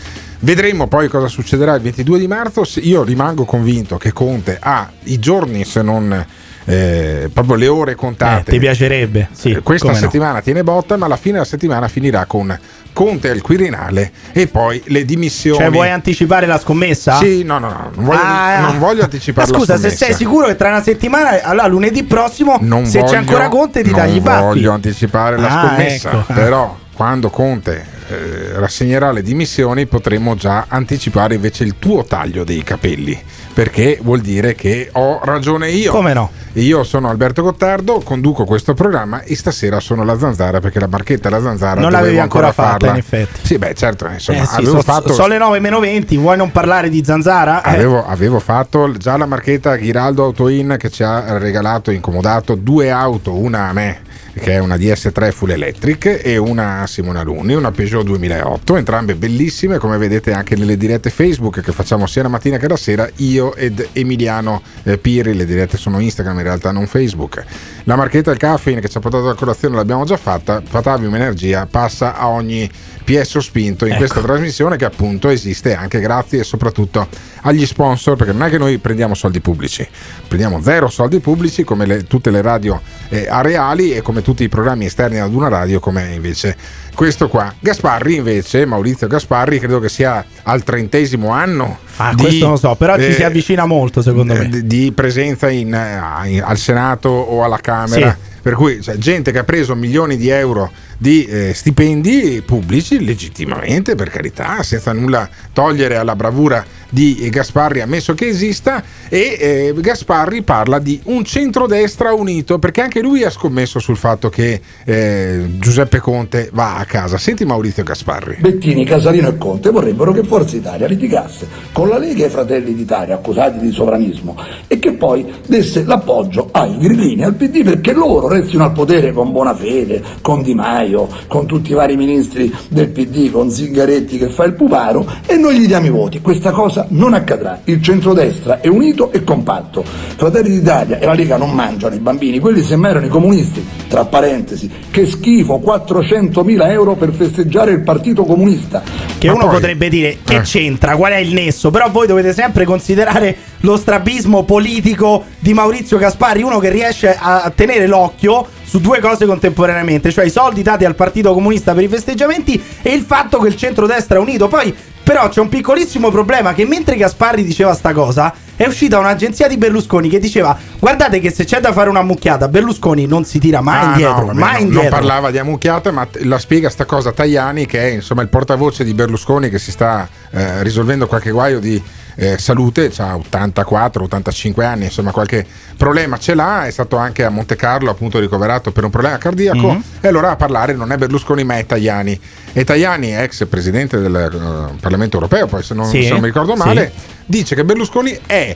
Vedremo poi cosa succederà il 22 di marzo. Io rimango convinto che Conte ha i giorni, se non eh, proprio le ore eh, contate. ti piacerebbe. Sì, Eh, Questa come no. settimana tiene botta, ma alla fine della settimana finirà con Conte al Quirinale e poi le dimissioni. Cioè, vuoi anticipare la scommessa? Sì, no, no, no, non voglio, Ah, non voglio anticipare Ma la scusa, se sei sicuro che tra una settimana, allora lunedì prossimo, non se c'è voglio- ancora Conte, ti non dagli i baffi. voglio anticipare la Ah, scommessa, ecco. però quando Conte eh, rassegnerà le dimissioni potremo già anticipare invece il tuo taglio dei capelli, perché vuol dire che ho ragione io. Come no? Io sono Alberto Gottardo, conduco questo programma e stasera sono la zanzara perché la marchetta e la zanzara Non l'avevi ancora fatta, farla. in effetti. Sì, beh, certo, insomma, Eh sì, avevo so- fatto Sono le 9 meno 20, vuoi non parlare di zanzara? Eh. Avevo, avevo fatto già la marchetta Ghiraldo Autoin che ci ha regalato, incomodato due auto, una a me che è una DS3 full electric e una a Simone Alunni, una Peugeot 2008, entrambe bellissime come vedete anche nelle dirette Facebook che facciamo sia la mattina che la sera, io ed Emiliano eh, Piri, le dirette sono Instagram in realtà non Facebook. La marchetta il caffeine che ci ha portato a colazione l'abbiamo già fatta, Patavium Energia passa a ogni PS spinto in Ecco. questa trasmissione che appunto esiste anche grazie e soprattutto agli sponsor perché non è che noi prendiamo soldi pubblici prendiamo zero soldi pubblici come le- tutte le radio eh, areali e come tutti i programmi esterni ad una radio come invece questo qua Gasparri invece Maurizio Gasparri credo che sia al trentesimo anno Ah, di, questo non lo so, però ci eh, si avvicina molto secondo eh, me. di- di presenza in, eh, in- al Senato o alla Camera. Sì. Per cui cioè, gente che ha preso milioni di euro di eh, stipendi pubblici legittimamente, per carità, senza nulla togliere alla bravura di Gasparri, ammesso che esista. E eh, Gasparri parla di un centrodestra unito, perché anche lui ha scommesso sul fatto che eh, Giuseppe Conte va a casa. Senti Maurizio Gasparri. Bettini, Casalino e Conte vorrebbero che Forza Italia litigasse con la Lega e i Fratelli d'Italia accusati di sovranismo e che poi desse l'appoggio ai grillini al PD perché loro restino al potere con Bonafede, con Di Maio, con tutti i vari ministri del PD, con Zingaretti che fa il puparo e noi gli diamo i voti. Questa cosa non accadrà. Il centrodestra è unito e compatto. Fratelli d'Italia e la Lega non mangiano i bambini, quelli semmai erano i comunisti. Tra parentesi, che schifo, 400.000 euro per festeggiare il Partito Comunista. Che uno potrebbe dire che c'entra, qual è il nesso? Però voi dovete sempre considerare lo strabismo politico di Maurizio Gasparri, uno che riesce a tenere l'occhio su due cose contemporaneamente, cioè i soldi dati al Partito Comunista per i festeggiamenti e il fatto che il centrodestra è unito. Poi però c'è un piccolissimo problema che mentre Gasparri diceva sta cosa, è uscita un'agenzia di Berlusconi che diceva "Guardate che se c'è da fare una mucchiata, Berlusconi non si tira mai Ah, indietro, no, vabbè, mai no, indietro". Non parlava di ammucchiata, ma la spiega sta cosa Tajani, che è insomma il portavoce di Berlusconi che si sta eh, risolvendo qualche guaio di eh, salute, ha 84-85 anni, insomma qualche problema ce l'ha, è stato anche a Monte Carlo appunto ricoverato per un problema cardiaco Mhm. e allora a parlare non è Berlusconi ma è Tajani. E Tajani, ex presidente del eh, Parlamento europeo, poi se non, Sì, se non mi ricordo sì. male, dice che Berlusconi è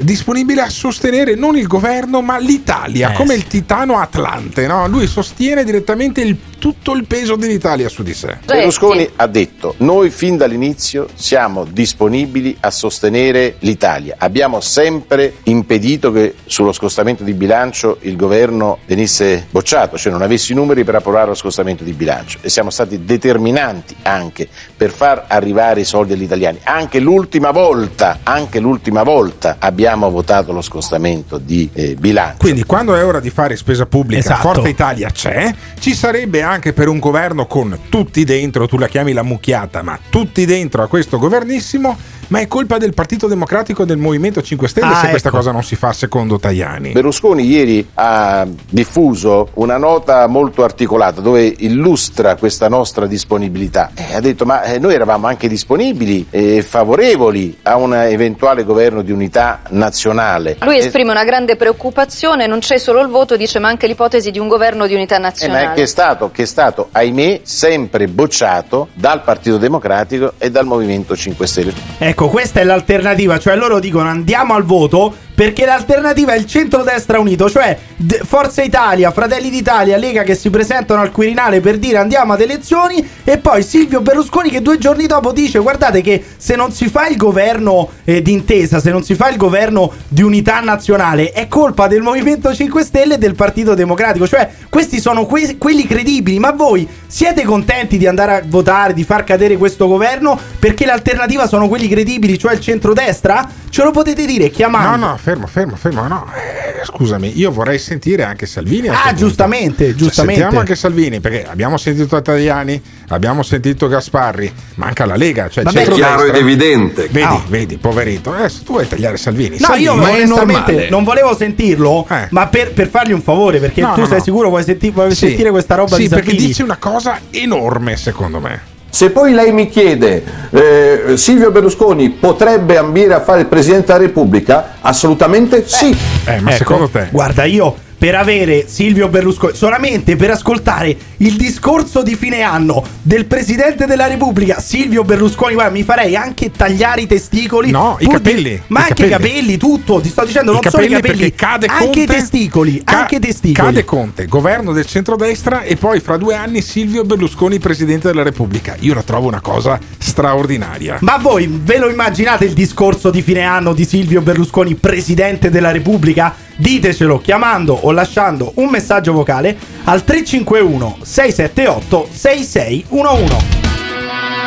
disponibile a sostenere non il governo ma l'Italia Eh, come sì. il titano Atlante no? lui sostiene direttamente il tutto il peso dell'Italia su di sé. Berlusconi ha detto noi fin dall'inizio siamo disponibili a sostenere l'Italia. Abbiamo sempre impedito che sullo scostamento di bilancio il governo venisse bocciato, cioè non avessi i numeri per approvare lo scostamento di bilancio e siamo stati determinanti anche per far arrivare i soldi agli italiani. Anche l'ultima volta, anche l'ultima volta abbiamo votato lo scostamento di eh, bilancio. Quindi quando è ora di fare spesa pubblica, Esatto. Forza Italia c'è, ci sarebbe anche per un governo con tutti dentro, tu la chiami la mucchiata, ma tutti dentro a questo governissimo, ma è colpa del Partito Democratico e del Movimento 5 Stelle Ah, se questa ecco. cosa non si fa secondo Tajani. Berlusconi ieri ha diffuso una nota molto articolata dove illustra questa nostra disponibilità. Eh, ha detto ma eh, noi eravamo anche disponibili e favorevoli a un eventuale governo di unità nazionale. Lui Eh, esprime una grande preoccupazione, non c'è solo il voto, dice ma anche l'ipotesi di un governo di unità eh, ma nazionale. è che è stato, che è stato, ahimè, sempre bocciato dal Partito Democratico e dal Movimento 5 Stelle. Ecco, questa è l'alternativa, cioè loro dicono andiamo al voto perché l'alternativa è il centrodestra unito, cioè Forza Italia, Fratelli d'Italia, Lega che si presentano al Quirinale per dire andiamo ad elezioni e poi Silvio Berlusconi che due giorni dopo dice guardate che se non si fa il governo eh, d'intesa, se non si fa il governo di unità nazionale è colpa del Movimento 5 Stelle e del Partito Democratico, cioè questi sono que- quelli credibili, ma voi siete contenti di andare a votare, di far cadere questo governo perché l'alternativa sono quelli credibili, cioè il centrodestra? Ce lo potete dire chiamando. No, no, fermo, fermo, fermo. No, Eh, scusami, io vorrei sentire anche Salvini. Ah, questo punto. giustamente, Cioè, giustamente. sentiamo anche Salvini, perché abbiamo sentito Tajani, abbiamo sentito Gasparri, manca la Lega. Cioè Vabbè, centrodestra. chiaro ed evidente. Vedi, Ah. vedi, poverito. Adesso tu vuoi tagliare Salvini. No, Salvini, io ma è onestamente non volevo sentirlo, ma per, per fargli un favore, perché No, tu no, sei no. sicuro vuoi, senti- vuoi Sì. sentire questa roba sì, di perché Salvini? dice una cosa enorme, secondo me. Se poi lei mi chiede, eh, Silvio Berlusconi potrebbe ambire a fare il Presidente della Repubblica? Assolutamente sì. Eh, Ecco, Guarda, io per avere Silvio Berlusconi, solamente per ascoltare il discorso di fine anno del Presidente della Repubblica, Silvio Berlusconi, guarda, mi farei anche tagliare i testicoli. No, i pur di- capelli, ma i anche i capelli. capelli, tutto. Ti sto dicendo, I non solo i capelli capelli, cade anche i Conte- testicoli. Ca- anche i testicoli. Cade Conte, governo del centrodestra e poi fra due anni Silvio Berlusconi presidente della Repubblica. Io la trovo una cosa straordinaria. Ma voi ve lo immaginate il discorso di fine anno di Silvio Berlusconi, presidente della Repubblica? Ditecelo chiamando o lasciando un messaggio vocale al 351 678 6611.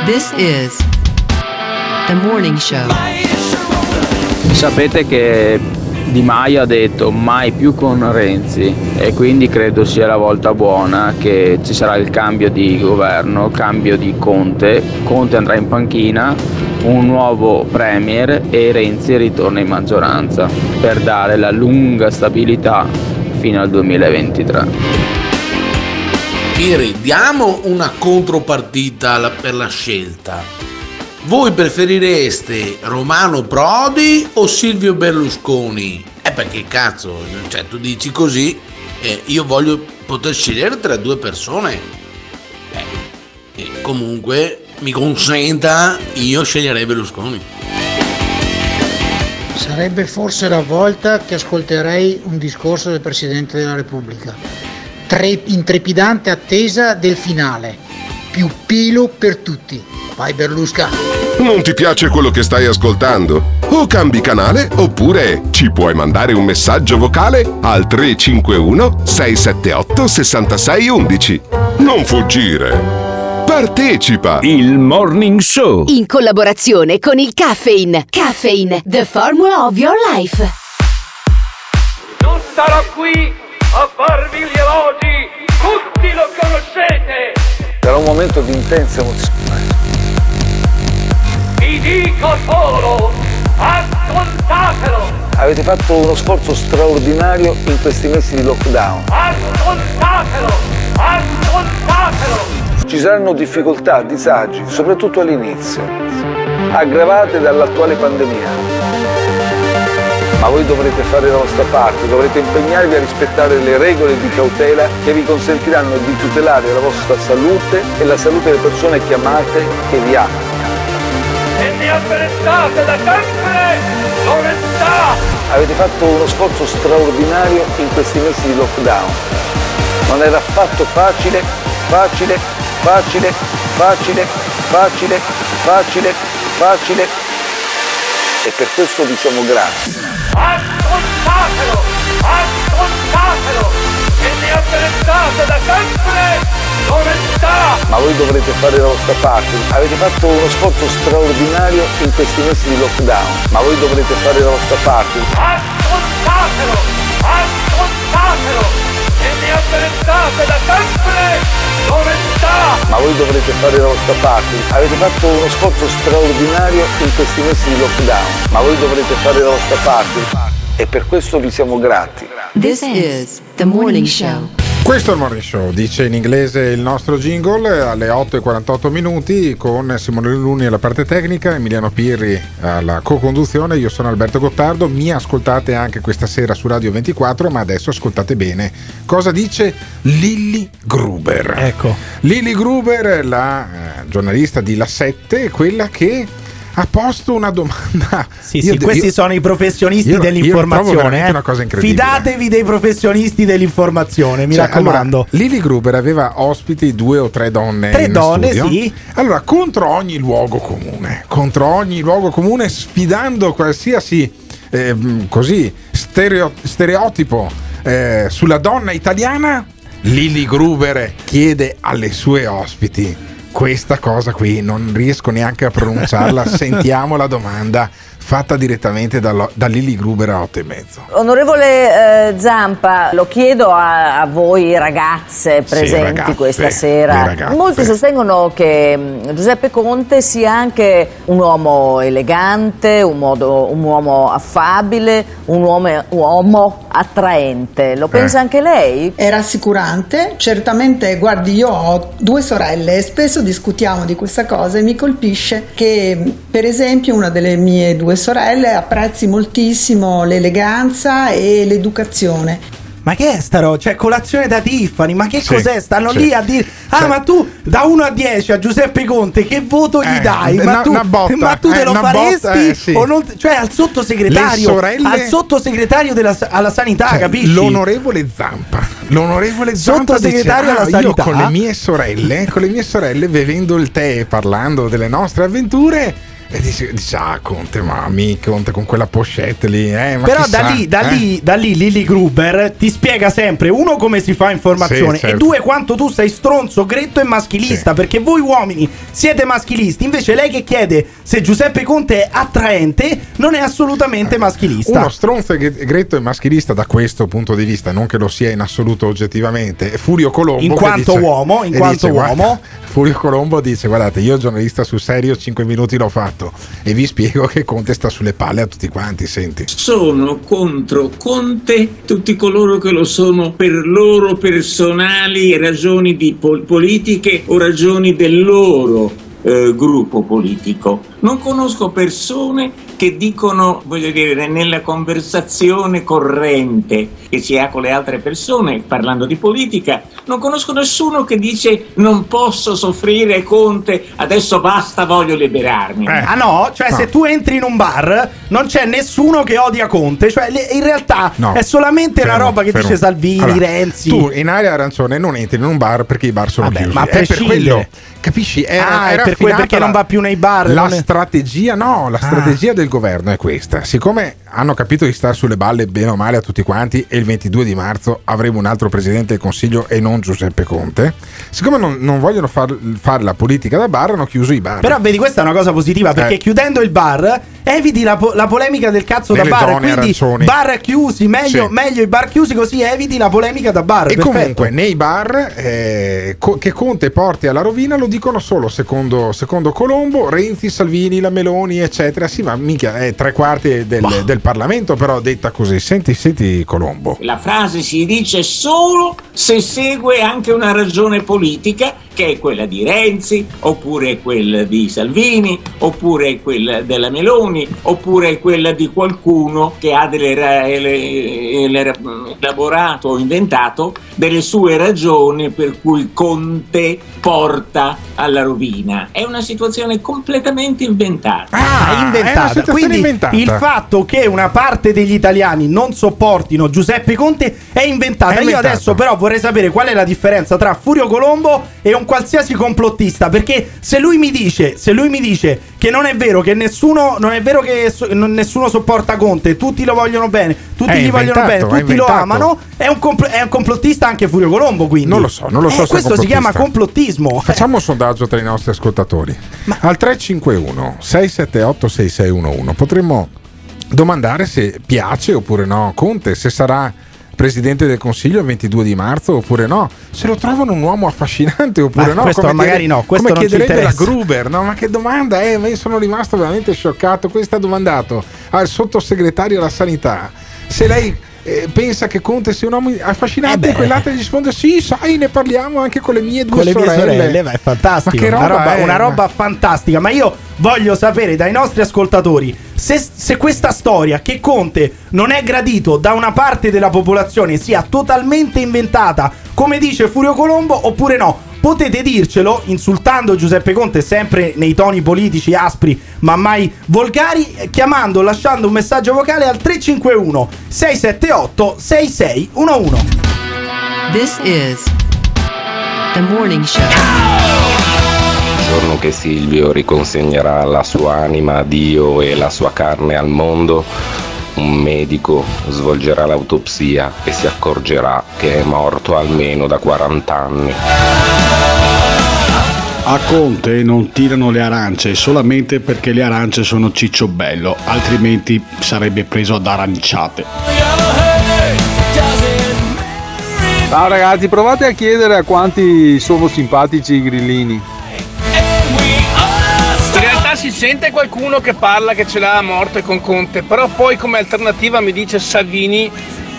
This is the morning show. Sapete che Di Maio ha detto mai più con Renzi e quindi credo sia la volta buona che ci sarà il cambio di governo, cambio di Conte, Conte andrà in panchina, un nuovo Premier e Renzi ritorna in maggioranza per dare la lunga stabilità fino al 2023. Iri, diamo una contropartita per la scelta. Voi preferireste Romano Prodi o Silvio Berlusconi? Eh perché cazzo, cioè tu dici così, eh, io voglio poter scegliere tra due persone. Eh, e comunque mi consenta, io sceglierei Berlusconi. Sarebbe forse la volta che ascolterei un discorso del Presidente della Repubblica. Tre- in trepidante attesa del finale. Più pelo per tutti. Vai Berlusca. Non ti piace quello che stai ascoltando? O cambi canale oppure ci puoi mandare un messaggio vocale al 351 678 6611. Non fuggire. Partecipa! Il Morning Show. In collaborazione con il Caffeine. Caffeine, the formula of your life. Non starò qui a farvi gli elogi, tutti lo conoscete. Sarà un momento di intensa emozione. Vi dico solo, ascoltatelo, Avete fatto uno sforzo straordinario in questi mesi di lockdown. ascoltatelo, ascoltatelo. Ci saranno difficoltà, disagi, soprattutto all'inizio, aggravate dall'attuale pandemia. Ma voi dovrete fare la vostra parte, dovrete impegnarvi a rispettare le regole di cautela che vi consentiranno di tutelare la vostra salute e la salute delle persone che amate che vi amano. E ne apprezzate da sempre l'onestà. Avete fatto uno sforzo straordinario in questi mesi di lockdown. Non era affatto facile facile, facile, facile, facile, facile, facile. E per questo diciamo grazie. Ascoltatelo! Ascoltatelo! Il mio apprezzato da sempre onestà! Ma voi dovrete fare la vostra parte. Avete fatto uno sforzo straordinario in questi mesi di lockdown, ma voi dovrete fare la vostra parte. Ascoltatelo! Ascoltatelo! Apprezzato da sempre onestà! Ma voi dovrete fare la vostra parte. Avete fatto uno sforzo straordinario in questi mesi di lockdown, ma voi dovrete fare la vostra parte. E per questo vi siamo grati. This is the morning show. Questo è il Morning Show, dice in inglese il nostro jingle alle 8.48 minuti con Simone Luni alla parte tecnica, Emiliano Pirri alla co-conduzione, io sono Alberto Gottardo, mi ascoltate anche questa sera su Radio 24, ma adesso ascoltate bene cosa dice Lilly Gruber. Ecco. Lilly Gruber, la eh, giornalista di La 7, quella che ha posto una domanda. *laughs* Sì, sì, de- questi io- sono i professionisti io- dell'informazione. eh. Fidatevi dei professionisti dell'informazione, mi Cioè, raccomando. allora, Lily Gruber aveva ospiti due o tre donne. Tre donne, studio. sì. Allora, contro ogni luogo comune, contro ogni luogo comune, sfidando qualsiasi ehm, così stereo- stereotipo eh, sulla donna italiana, Lily Gruber chiede alle sue ospiti. Questa cosa qui non riesco neanche a pronunciarla. *laughs* Sentiamo la domanda fatta direttamente da, da Lily Gruber a 8 e mezzo. Onorevole eh, Zampa, lo chiedo a, a voi ragazze presenti ragazze, questa sera. Molti sostengono che mh, Giuseppe Conte sia anche un uomo elegante, un, modo- un uomo affabile, un uomo, uomo attraente. Lo pensa Eh. anche lei? È rassicurante, certamente, guardi, io ho due sorelle e spesso discutiamo di questa cosa e mi colpisce che, per esempio, una delle mie due sorelle apprezzi moltissimo l'eleganza e l'educazione. Ma che è sta roba? Cioè, colazione da Tiffany, ma che Sì, cos'è? Stanno sì. lì a dire: Ah, Cioè- ma tu da 1 a 10 a Giuseppe Conte, che voto gli Eh, dai? Ma una- tu, botta, ma tu te eh, lo una faresti? botta, eh, sì. o non- cioè, al sottosegretario, Le sorelle- al sottosegretario della, alla sanità, Cioè, capisci? L'onorevole Zampa, l'onorevole Zampa Sottosegretario dice, alla "Ah, io sanità." con le mie sorelle, con le mie sorelle bevendo il tè e parlando delle nostre avventure e dice, dice, ah Conte, mammi, Conte con quella pochette lì, eh, ma Però chissà, da lì, da, eh?" lì, da lì Lily Gruber ti spiega sempre uno come si fa informazione Sì, certo. e due quanto tu sei stronzo, gretto e maschilista perché voi uomini siete maschilisti invece lei che chiede se Giuseppe Conte è attraente non è assolutamente maschilista Uno stronzo gre- gretto e maschilista da questo punto di vista, non che lo sia in assoluto oggettivamente, è Furio Colombo. In quanto dice- uomo, in quanto dice, "Guarda, uomo." Furio Colombo dice: Guardate, io giornalista sul serio, 5 minuti l'ho fatto. E vi spiego che Conte sta sulle palle a tutti quanti. Senti. Sono contro Conte tutti coloro che lo sono per loro personali ragioni pol- politiche o ragioni del loro eh, gruppo politico. Non conosco persone che dicono, voglio dire, nella conversazione corrente che si ha con le altre persone, parlando di politica, non conosco nessuno che dice non posso soffrire Conte, adesso basta, voglio liberarmi. Ah no? Cioè No. se tu entri in un bar non c'è nessuno che odia Conte Cioè le- in realtà No. è solamente una Fermo, roba che fermo. dice Salvini, Allora, Renzi Tu in area arancione non entri in un bar perché i bar sono Vabbè, chiusi. ma a È per quello. Capisci? Era, Ah, è era per quel- affinata perché non la- va più nei bar, La non è- strategia, no, la Ah. strategia del governo è questa. Siccome hanno capito di stare sulle balle bene o male a tutti quanti e il 22 di marzo avremo un altro presidente del Consiglio e non Giuseppe Conte, siccome non, non vogliono far- fare la politica da bar, hanno chiuso i bar. Però vedi, questa è una cosa positiva perché Eh. chiudendo il bar eviti la, po- la polemica del cazzo Nelle da bar. Quindi arancioni. bar chiusi, meglio, Sì. meglio i bar chiusi così eviti la polemica da bar. E perfetto. comunque nei bar eh, co- che Conte porti alla rovina lo dicono solo secondo, secondo Colombo, Renzi, Salvini, la Meloni, eccetera. Sì, ma mica è tre quarti del, del Parlamento, però detta così. Senti, senti Colombo. La frase si dice solo se segue anche una ragione politica che è quella di Renzi, oppure quella di Salvini, oppure quella della Meloni, oppure quella di qualcuno che ha delle ra- ele- ele- elaborato o inventato delle sue ragioni per cui Conte porta alla rovina. È una situazione completamente inventata. Ah, inventata. Quindi il fatto che una parte degli italiani non sopportino Giuseppe Conte è inventata. È Io inventato. adesso però vorrei sapere qual è la differenza tra Furio Colombo e un qualsiasi complottista, perché se lui mi dice, se lui mi dice che non è vero che nessuno non è vero che so- non- nessuno sopporta Conte, tutti lo vogliono bene, tutti È gli vogliono bene, tutti lo amano, è un, compl- è un complottista anche Furio Colombo, quindi. Non lo so, non lo so Eh, questo si chiama complottismo. Facciamo un sondaggio tra i nostri ascoltatori. Al 351 678 6611 potremmo domandare se piace oppure no Conte, se sarà presidente del Consiglio il 22 di marzo oppure no, se lo trovano un uomo affascinante oppure Ma no. questo come magari chiede- no, questo come non chiederebbe la. Gruber, no? Ma che domanda è? Io sono rimasto veramente scioccato. Questo ha domandato al sottosegretario alla sanità se lei eh, pensa che Conte sia un uomo affascinante Eh e quell'altro gli risponde sì, sai, ne parliamo anche con le mie due con le mie sorelle. sorelle, ma è fantastico. Ma che una roba roba, è? una roba fantastica. Ma io voglio sapere dai nostri ascoltatori se, se questa storia che Conte non è gradito da una parte della popolazione sia totalmente inventata, come dice Furio Colombo, oppure no. Potete dircelo insultando Giuseppe Conte sempre nei toni politici aspri ma mai volgari eh, chiamando lasciando un messaggio vocale al 351 678 6611 This is the morning show. Il giorno che Silvio riconsegnerà la sua anima a Dio e la sua carne al mondo, un medico svolgerà l'autopsia e si accorgerà che è morto almeno da 40 anni. A Conte non tirano le arance solamente perché le arance sono cicciobello, altrimenti sarebbe preso ad aranciate. Ciao ragazzi, provate a chiedere a quanti sono simpatici i grillini. Si sente qualcuno che parla che ce l'ha a morte con Conte, però poi come alternativa mi dice Salvini,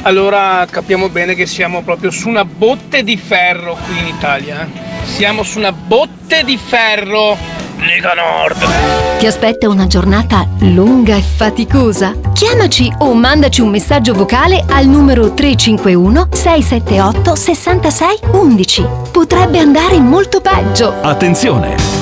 allora capiamo bene che siamo proprio su una botte di ferro qui in Italia. eh. Siamo su una botte di ferro. Lega Nord. Ti aspetta una giornata lunga e faticosa? Chiamaci o mandaci un messaggio vocale al numero 351 678 66 11. Potrebbe andare molto peggio. Attenzione!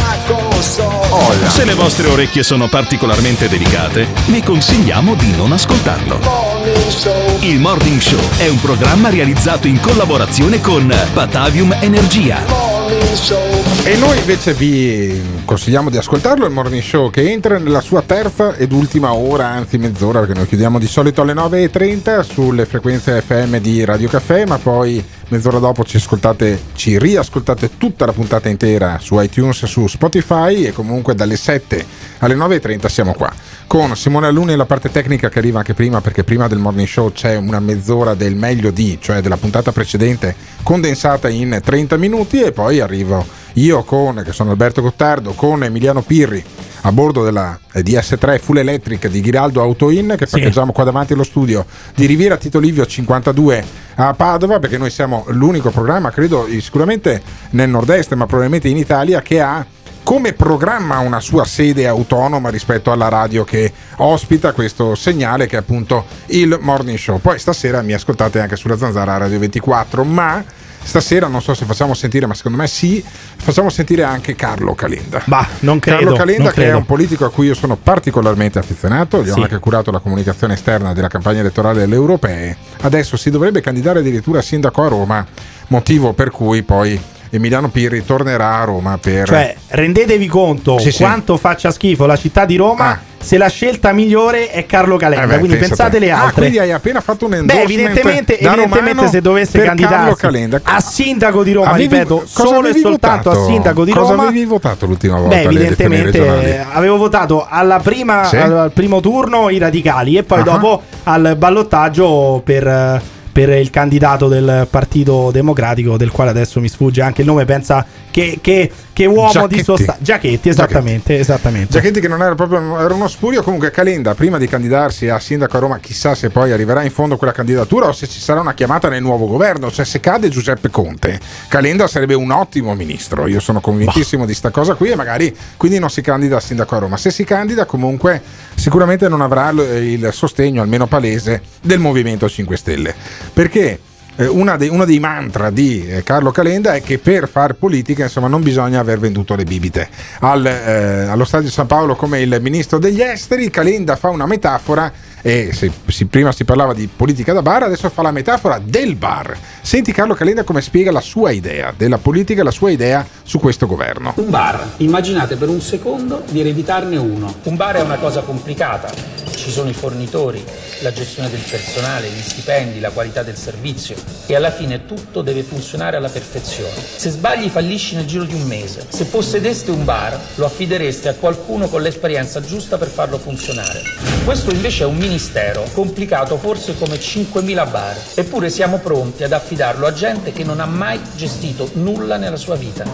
console. Se le vostre orecchie sono particolarmente delicate, vi consigliamo di non ascoltarlo. Il Morning Show è un programma realizzato in collaborazione con Batavium Energia. E noi invece vi consigliamo di ascoltarlo il morning show che entra nella sua terza ed ultima ora, anzi mezz'ora, perché noi chiudiamo di solito alle 9.30 sulle frequenze FM di Radio Caffè, ma poi mezz'ora dopo ci ascoltate, ci riascoltate tutta la puntata intera su iTunes, su Spotify e comunque dalle 7 alle 9.30 siamo qua. Con Simone Aluni e la parte tecnica che arriva anche prima, perché prima del morning show c'è una mezz'ora del meglio di, cioè della puntata precedente, condensata in 30 minuti e poi arrivo io con, che sono Alberto Gottardo, con Emiliano Pirri a bordo della eh, DS3 Full Electric di Ghiraldo Autoin che parcheggiamo qua davanti allo studio di Riviera Tito Livio 52 a Padova perché noi siamo l'unico programma, credo sicuramente nel nord-est ma probabilmente in Italia che ha come programma una sua sede autonoma rispetto alla radio che ospita questo segnale che è appunto il Morning Show. Poi stasera mi ascoltate anche sulla Zanzara Radio 24, ma stasera non so se facciamo sentire, ma secondo me sì, facciamo sentire anche Carlo Calenda. Bah, non credo. Carlo Calenda che è credo. un politico a cui io sono particolarmente affezionato, gli ho Sì. anche curato la comunicazione esterna della campagna elettorale delle europee. Adesso si dovrebbe candidare addirittura a sindaco a Roma, motivo per cui poi Emiliano Pirri tornerà a Roma per Cioè, rendetevi conto Sì, sì. quanto faccia schifo la città di Roma se la scelta migliore è Carlo Calenda. Eh beh, quindi pensa pensate te. le Ah, altre. quindi hai appena fatto un Beh, endorsement evidentemente, da evidentemente romano se dovesse candidarsi a sindaco di Roma, Avevi- ripeto, cosa solo e soltanto votato? a sindaco di Cosa Roma. avevi votato l'ultima volta? Beh, evidentemente avevo votato alla prima, Sì? al, primo turno i radicali e poi Ah. dopo al ballottaggio per, per il candidato del Partito Democratico, del quale adesso mi sfugge anche il nome. Pensa che, che- che uomo Giacchetti. di sostanza. Giacchetti, esattamente, esattamente. Giacchetti che non era proprio era uno spurio. Comunque, Calenda, prima di candidarsi a sindaco a Roma, chissà se poi arriverà in fondo quella candidatura o se ci sarà una chiamata nel nuovo governo. Cioè, se cade Giuseppe Conte, Calenda sarebbe un ottimo ministro. Io sono convintissimo di sta cosa qui e magari quindi non si candida a sindaco a Roma. Se si candida, comunque, sicuramente non avrà il sostegno, almeno palese, del Movimento 5 Stelle. Perché? Eh, dei- uno dei mantra di eh, Carlo Calenda è che per fare politica insomma, non bisogna aver venduto le bibite. Al, eh, allo Stadio San Paolo come il ministro degli esteri, Calenda fa una metafora e se, si- prima si parlava di politica da bar, adesso fa la metafora del bar. Senti Carlo Calenda come spiega la sua idea della politica, la sua idea su questo governo. Un bar, immaginate per un secondo di ereditarne uno. Un bar è una cosa complicata, ci sono i fornitori, la gestione del personale, gli stipendi, la qualità del servizio e alla fine tutto deve funzionare alla perfezione. Se sbagli fallisci nel giro di un mese. Se possedeste un bar lo affidereste a qualcuno con l'esperienza giusta per farlo funzionare. Questo invece è un ministero, complicato forse come 5.000 bar, eppure siamo pronti ad affidarlo a gente che non ha mai gestito nulla nella sua vita.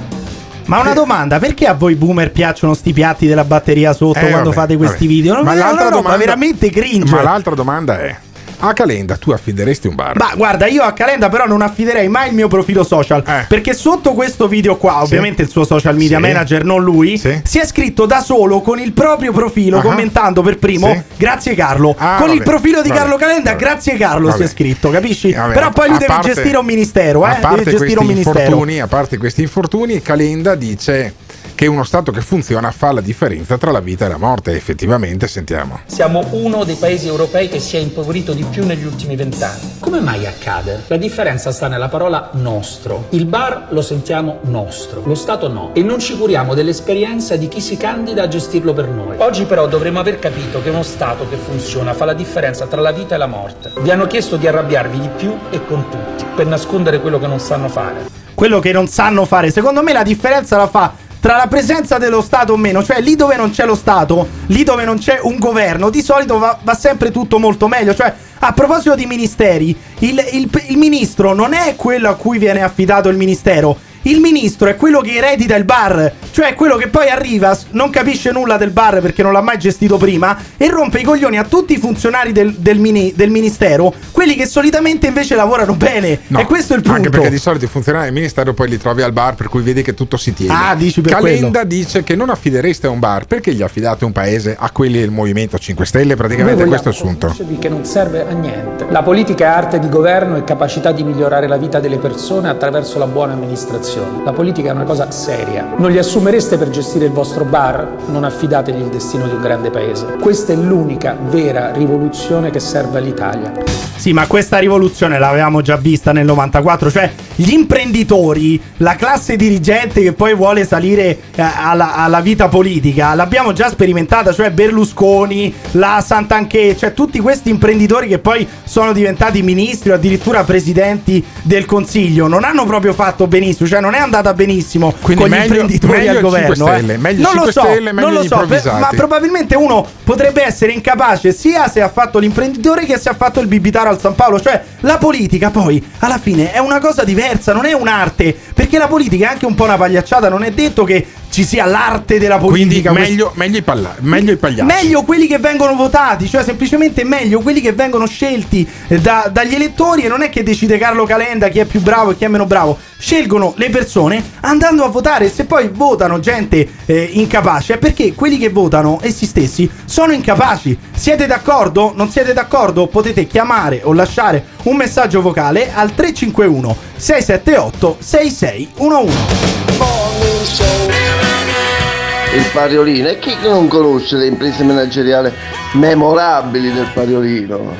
Ma una domanda, perché a voi boomer piacciono sti piatti della batteria sotto Eh, quando vabbè, fate questi vabbè. video? Non Ma l'altra roba domanda- veramente cringe. Ma l'altra domanda è: a Calenda tu affideresti un bar? Ma guarda, io a Calenda però non affiderei mai il mio profilo social. Perché sotto questo video qua, ovviamente il suo social media Sì. manager, non lui, si è scritto da solo con il proprio profilo, Ah. commentando per primo, Sì. grazie Carlo. Ah, con il vabbè, profilo di vabbè, Carlo Calenda, vabbè. grazie Carlo, si è scritto, capisci? Però poi lui deve parte- gestire un ministero, A eh? parte Deve gestire un ministero. a parte questi infortuni, Calenda dice che uno Stato che funziona fa la differenza tra la vita e la morte. Effettivamente, sentiamo. Siamo uno dei paesi europei che si è impoverito di più negli ultimi vent'anni. Come mai accade? La differenza sta nella parola nostro. Il bar lo sentiamo nostro, lo Stato no. E non ci curiamo dell'esperienza di chi si candida a gestirlo per noi. Oggi però dovremmo aver capito che uno Stato che funziona fa la differenza tra la vita e la morte. Vi hanno chiesto di arrabbiarvi di più e con tutti, per nascondere quello che non sanno fare. quello che non sanno fare. Secondo me la differenza la fa tra la presenza dello Stato o meno, cioè lì dove non c'è lo Stato, lì dove non c'è un governo, di solito va, va sempre tutto molto meglio. Cioè, a proposito di ministeri, il, il- il ministro non è quello a cui viene affidato il ministero. Il ministro è quello che eredita il bar, cioè quello che poi arriva, non capisce nulla del bar perché non l'ha mai gestito prima e rompe i coglioni a tutti i funzionari del, del mini- del ministero, quelli che solitamente invece lavorano bene. No, e questo è il punto. Anche perché di solito i funzionari del ministero poi li trovi al bar, per cui vedi che tutto si tiene. Ah, dici per Calenda dice che non affidereste a un bar perché gli affidate un paese a quelli del Movimento 5 Stelle. Praticamente Noi questo è il vogliamo sunto. convincervi che non serve a niente. La politica è arte di governo e capacità di migliorare la vita delle persone attraverso la buona amministrazione. La politica è una cosa seria. Non li assumereste per gestire il vostro bar? Non affidategli il destino di un grande paese. Questa è l'unica vera rivoluzione che serve all'Italia. Sì, ma questa rivoluzione l'avevamo già vista nel 94, cioè gli imprenditori, la classe dirigente che poi vuole salire eh, alla, alla vita politica, l'abbiamo già sperimentata, cioè Berlusconi, la Santanché, cioè tutti questi imprenditori che poi sono diventati ministri o addirittura presidenti del Consiglio, non hanno proprio fatto benissimo, cioè non è andata benissimo Quindi con gli meglio- imprenditori meglio al il 5 governo. eh. Stelle, meglio il non lo 5 so, Stelle, meglio non lo gli so, ma probabilmente uno potrebbe essere incapace sia se ha fatto l'imprenditore che se ha fatto il bibitaro al San Paolo. Cioè, la politica poi alla fine è una cosa diversa, non è un'arte. Perché la politica è anche un po' una pagliacciata. Non è detto che ci sia l'arte della Quindi politica. meglio, meglio, i palla- meglio i pagliacci. Meglio quelli che vengono votati, cioè semplicemente meglio quelli che vengono scelti eh, da- dagli elettori e non è che decide Carlo Calenda chi è più bravo e chi è meno bravo. Scelgono le persone andando a votare. Se poi votano gente eh, incapace è perché quelli che votano essi stessi sono incapaci. Siete d'accordo? Non siete d'accordo? Potete chiamare o lasciare un messaggio vocale al 351 678 6611. Il Pariolino. E chi non conosce le imprese manageriali memorabili del Pariolino?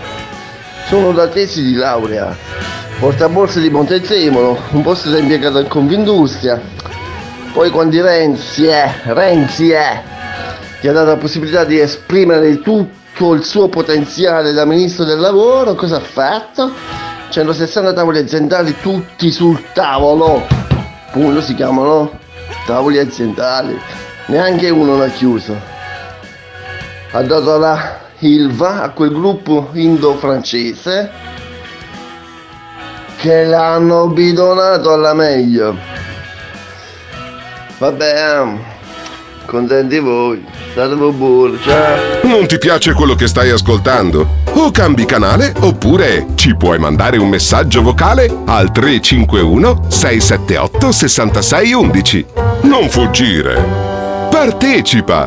Sono da tesi di laurea, portaborse di Montezemolo, un posto da impiegato in Confindustria. Poi quando Renzi è, Renzi è, ti ha dato la possibilità di esprimere tutto il suo potenziale da ministro del lavoro, cosa ha fatto? 160 tavoli aziendali tutti sul tavolo. Appunto si chiamano tavoli aziendali. Neanche uno l'ha chiuso. Ha dato la Ilva a quel gruppo indo-francese che l'hanno bidonato alla meglio. Vabbè, um, contenti voi. State buoni, ciao. Non ti piace quello che stai ascoltando? O cambi canale oppure ci puoi mandare un messaggio vocale al 351 678 6611. Non fuggire. Partecipa.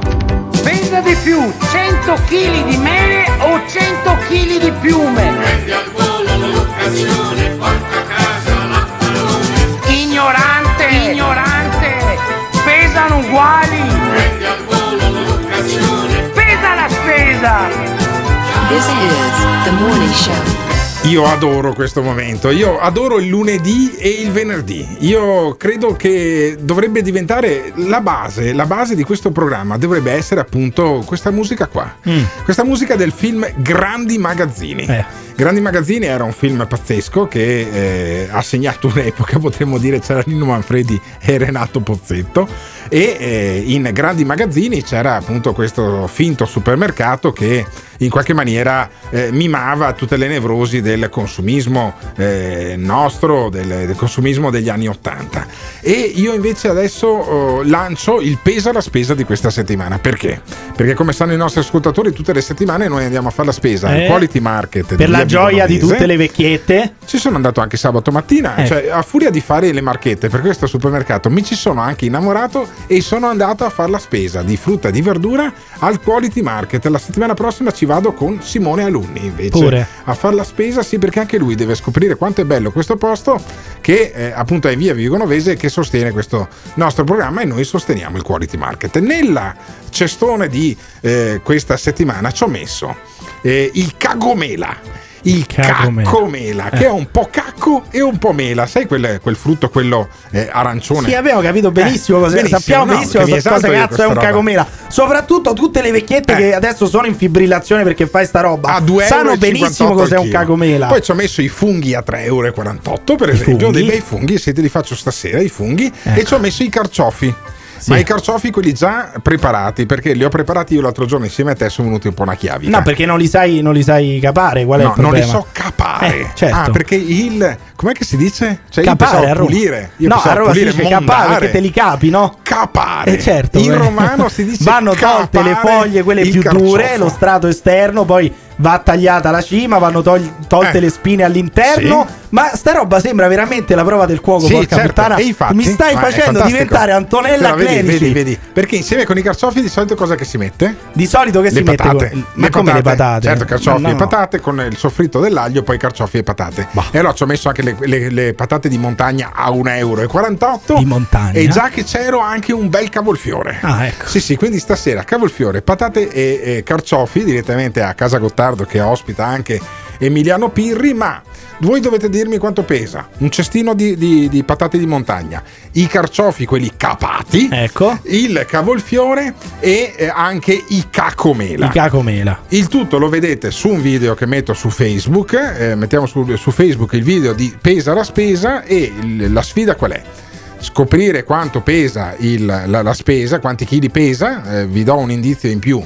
Spenda di più 100 kg di mele o 100 kg di piume. Prendi al volo l'occasione, porta a casa l'affarone. Ignorante, ignorante, pesano uguali. Prendi al volo l'occasione. Pesa la spesa. This is the morning show. Io adoro questo momento, io adoro il lunedì e il venerdì. Io credo che dovrebbe diventare la base, la base di questo programma dovrebbe essere appunto questa musica qua. Questa musica del film Grandi Magazzini. Grandi Magazzini era un film pazzesco che eh, ha segnato un'epoca, *laughs* potremmo dire c'era Nino Manfredi e Renato Pozzetto e eh, in Grandi Magazzini c'era appunto questo finto supermercato che in qualche maniera eh, mimava tutte le nevrosi del consumismo eh, nostro, del, del consumismo degli anni Ottanta. E io invece adesso oh, lancio il peso alla spesa di questa settimana. Perché? Perché come sanno i nostri ascoltatori, tutte le settimane noi andiamo a fare la spesa al Eh, Quality Market. Per la gioia di tutte le vecchiette. Ci sono andato anche sabato mattina, Eh. cioè a furia di fare le marchette per questo supermercato mi ci sono anche innamorato e sono andato a fare la spesa di frutta e di verdura al Quality Market. La settimana prossima ci vado con Simone Alunni invece Pure. a fare la spesa, sì perché anche lui deve scoprire quanto è bello questo posto che eh, appunto è via Vigonovese che sostiene questo nostro programma e noi sosteniamo il Quality Market. Nella cestone di eh, questa settimana ci ho messo eh, il cagomela. Il Cagomela. cacomela, che è un po' cacco e un po' mela, sai quel, quel frutto, quello eh, arancione? Sì, abbiamo capito benissimo Eh, cosa benissimo, sappiamo no, benissimo cosa io cazzo è un. Eh. cagomela. Soprattutto tutte le vecchiette che adesso sono in fibrillazione perché fai sta roba. a 2 sanno benissimo 58 cos'è un chilo. cagomela. Poi ci ho messo i funghi a 3,48 euro, per esempio, funghi? dei bei funghi, se te li faccio stasera i funghi, e ci ho messo i carciofi. Sì. Ma i carciofi quelli già preparati, perché li ho preparati io l'altro giorno insieme a te, sono venuti un po' una chiavica. No, perché non li sai, non li sai capare. Qual è No, il non li problema? so capare. Eh, certo. Ah, perché il. Com'è che si dice? Cioè, io capare pensavo a pulire. Io no, a Roma si pulire, dice capare perché te li capi, no? Capare. Eh certo. In eh. romano si dice *laughs* Vanno tolte le foglie, quelle più dure, carciofo. lo strato esterno, poi va tagliata la cima, vanno tol- tolte Eh. le spine all'interno. Sì. Ma sta roba sembra veramente la prova del cuoco, Sì, porca certo. puttana. E infatti, Mi stai facendo diventare Antonella Però vedi, Clerici. vedi, vedi. Perché insieme con i carciofi di solito cosa che si mette? Di solito che le si mette patate. con- ma come le patate? Certo, carciofi No, e patate con il soffritto dell'aglio, poi carciofi e patate. E allora ci ho messo anche le, le- le patate di montagna a 1,48 euro. Di montagna? E già che c'ero anche un bel cavolfiore. Ah, ecco. Sì, sì, quindi stasera cavolfiore, patate e, e carciofi direttamente a Casa Gottardo che ospita anche Emiliano Pirri, ma voi dovete dirmi quanto pesa. Un cestino di, di- di patate di montagna, i carciofi, quelli capati, Ecco. il cavolfiore e eh, anche i cacomela. I cacomela. Il tutto lo vedete su un video che metto su Facebook, eh, mettiamo su, su Facebook il video di Pesa la spesa e il- la sfida qual è? Scoprire quanto pesa il- la, la spesa, quanti chili pesa, eh, vi do un indizio in più.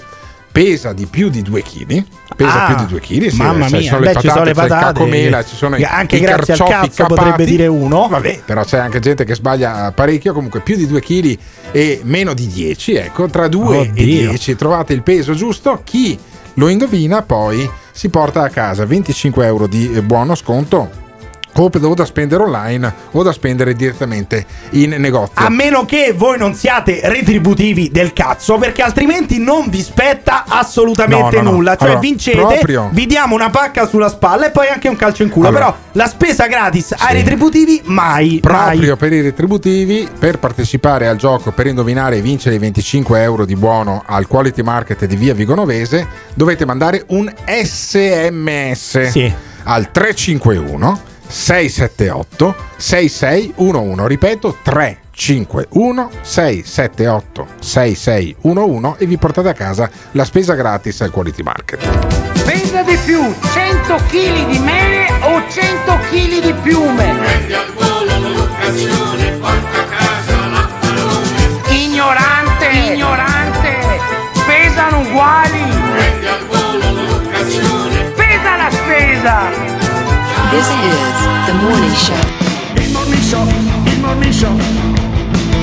Pesa di più di 2 kg. Pesa Ah, più di 2 kg. Sì, mamma cioè, mia, ci sono beh, le ci patate, sono le patate, cacomela, ci sono anche i grazie al cazzo potrebbe capati. dire uno. Vabbè, però c'è anche gente che sbaglia parecchio. Comunque, più di 2 kg e meno di 10. Ecco, tra 2 e Oddio. 10 trovate il peso giusto. Chi lo indovina poi si porta a casa 25 euro di eh, buono sconto. O o da spendere online o da spendere direttamente in negozio. A meno che voi non siate retributivi del cazzo, perché altrimenti non vi spetta assolutamente No, no, no. nulla. Cioè, Allora, vincete, proprio- vi diamo una pacca sulla spalla e poi anche un calcio in culo. Allora- Però la spesa gratis ai retributivi, mai. Proprio mai. per i retributivi, per partecipare al gioco, per indovinare e vincere i 25 euro di buono al Quality Market di Via Vigonovese, dovete mandare un SMS Sì. al 351 678 6611. Ripeto, 351 678 6611 e vi portate a casa la spesa gratis al Quality Market. Spenda di più 100 kg di mele o 100 kg di piume. Prendi al volo l'occasione, porta a casa l'affarone. Ignorante, ignorante, pesano uguali. Prendi al volo l'occasione. Pesa la spesa. This is the morning show. Il morning show, il morning show,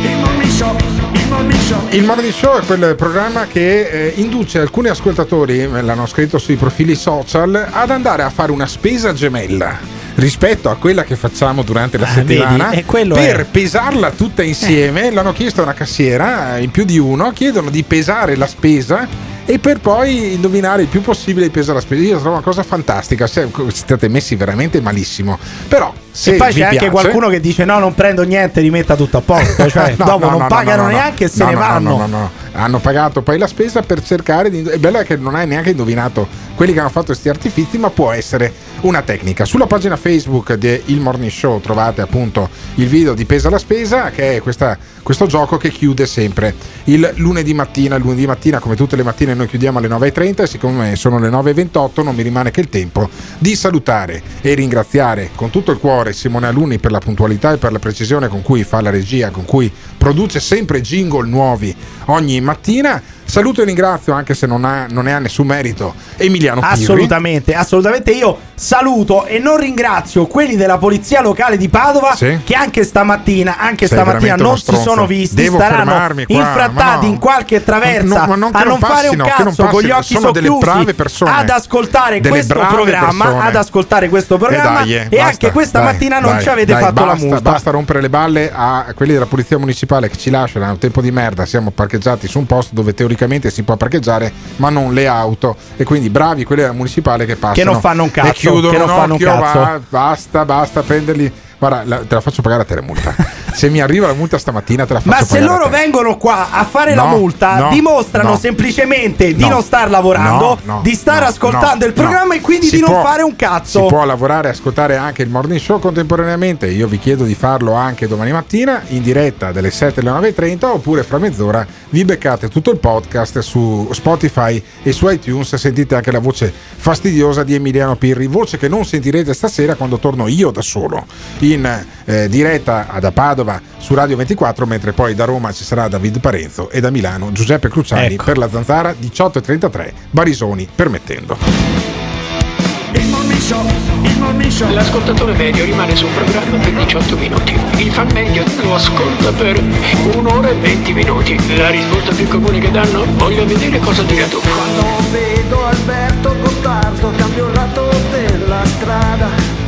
il morning show, Il Morning Show è quel programma che eh, induce alcuni ascoltatori, me l'hanno scritto sui profili social, ad andare a fare una spesa gemella rispetto a quella che facciamo durante la Ah, settimana vedi? E quello per è. pesarla tutta insieme. L'hanno chiesto a una cassiera, eh, in più di uno, chiedono di pesare la spesa e per poi indovinare il più possibile il peso della spesa. Io trovo una cosa fantastica, siete messi veramente malissimo. Però se e poi c'è anche piace- qualcuno che dice no, non prendo niente, rimetta tutto a posto. *laughs* Cioè, No, dopo no, non no, pagano no, no, no. neanche e se ne no, vanno. No, no, no. Hanno pagato poi la spesa per cercare di. Il bello è che non hai neanche indovinato quelli che hanno fatto questi artifici, ma può essere una tecnica. Sulla pagina Facebook di Il Morning Show trovate appunto il video di Pesa la Spesa, che è questa- questo gioco che chiude sempre il lunedì mattina. Il lunedì mattina, come tutte le mattine, noi chiudiamo alle 9.30 e siccome sono le 9.28 non mi rimane che il tempo di salutare e ringraziare con tutto il cuore Simone Alunni per la puntualità e per la precisione con cui fa la regia, con cui produce sempre jingle nuovi ogni mattina. Saluto e ringrazio, anche se non, ha, non ne ha nessun merito, Emiliano Pirri. Assolutamente, assolutamente io saluto e non ringrazio quelli della polizia locale di Padova Sì. che anche stamattina, anche Sei stamattina non si sono visti, Devo staranno infrattati no. in qualche traversa No, non a non non fare un che non cazzo con gli occhi sono socchiusi brave persone. ad ascoltare questo programma, persone. ad ascoltare questo programma dai, eh, e basta, anche questa dai, mattina non dai, ci avete dai, fatto basta, la multa. Basta rompere le balle a quelli della polizia municipale che ci lasciano, è un tempo di merda, siamo parcheggiati su un posto dove teoricamente si può parcheggiare, ma non le auto. E quindi bravi quelli della municipale che passano. Che non fanno un cazzo, E chiudono che non un fanno un occhio, cazzo. va, basta, basta prenderli. Guarda, la- te la faccio pagare a te la multa. *laughs* Se mi arriva la multa stamattina te la faccio Ma se loro vengono qua a fare la No, multa, no, dimostrano no. semplicemente di No. non star lavorando, di stare no, ascoltando il programma e quindi Si di non può- fare un cazzo. Si può lavorare e ascoltare anche il morning show contemporaneamente. Io vi chiedo di farlo anche domani mattina in diretta dalle 7 alle 9.30 oppure fra mezz'ora vi beccate tutto il podcast su Spotify e su iTunes. Sentite anche la voce fastidiosa di Emiliano Pirri, voce che non sentirete stasera quando torno io da solo in eh, diretta da Padova su Radio 24, mentre poi da Roma ci sarà David Parenzo e da Milano Giuseppe Cruciani Ecco. per la zanzara 18.33, Barisoni permettendo. Il morning show, il morning show. L'ascoltatore medio rimane sul programma per 18 minuti. Il fan medio lo ascolta per un'ora e 20 minuti. La risposta più comune che danno? Voglio vedere cosa dirà tu. Quando vedo Alberto Gottardo cambio il lato della strada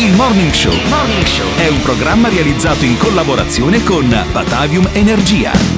Il Morning Show è un programma realizzato in collaborazione con Batavium Energia.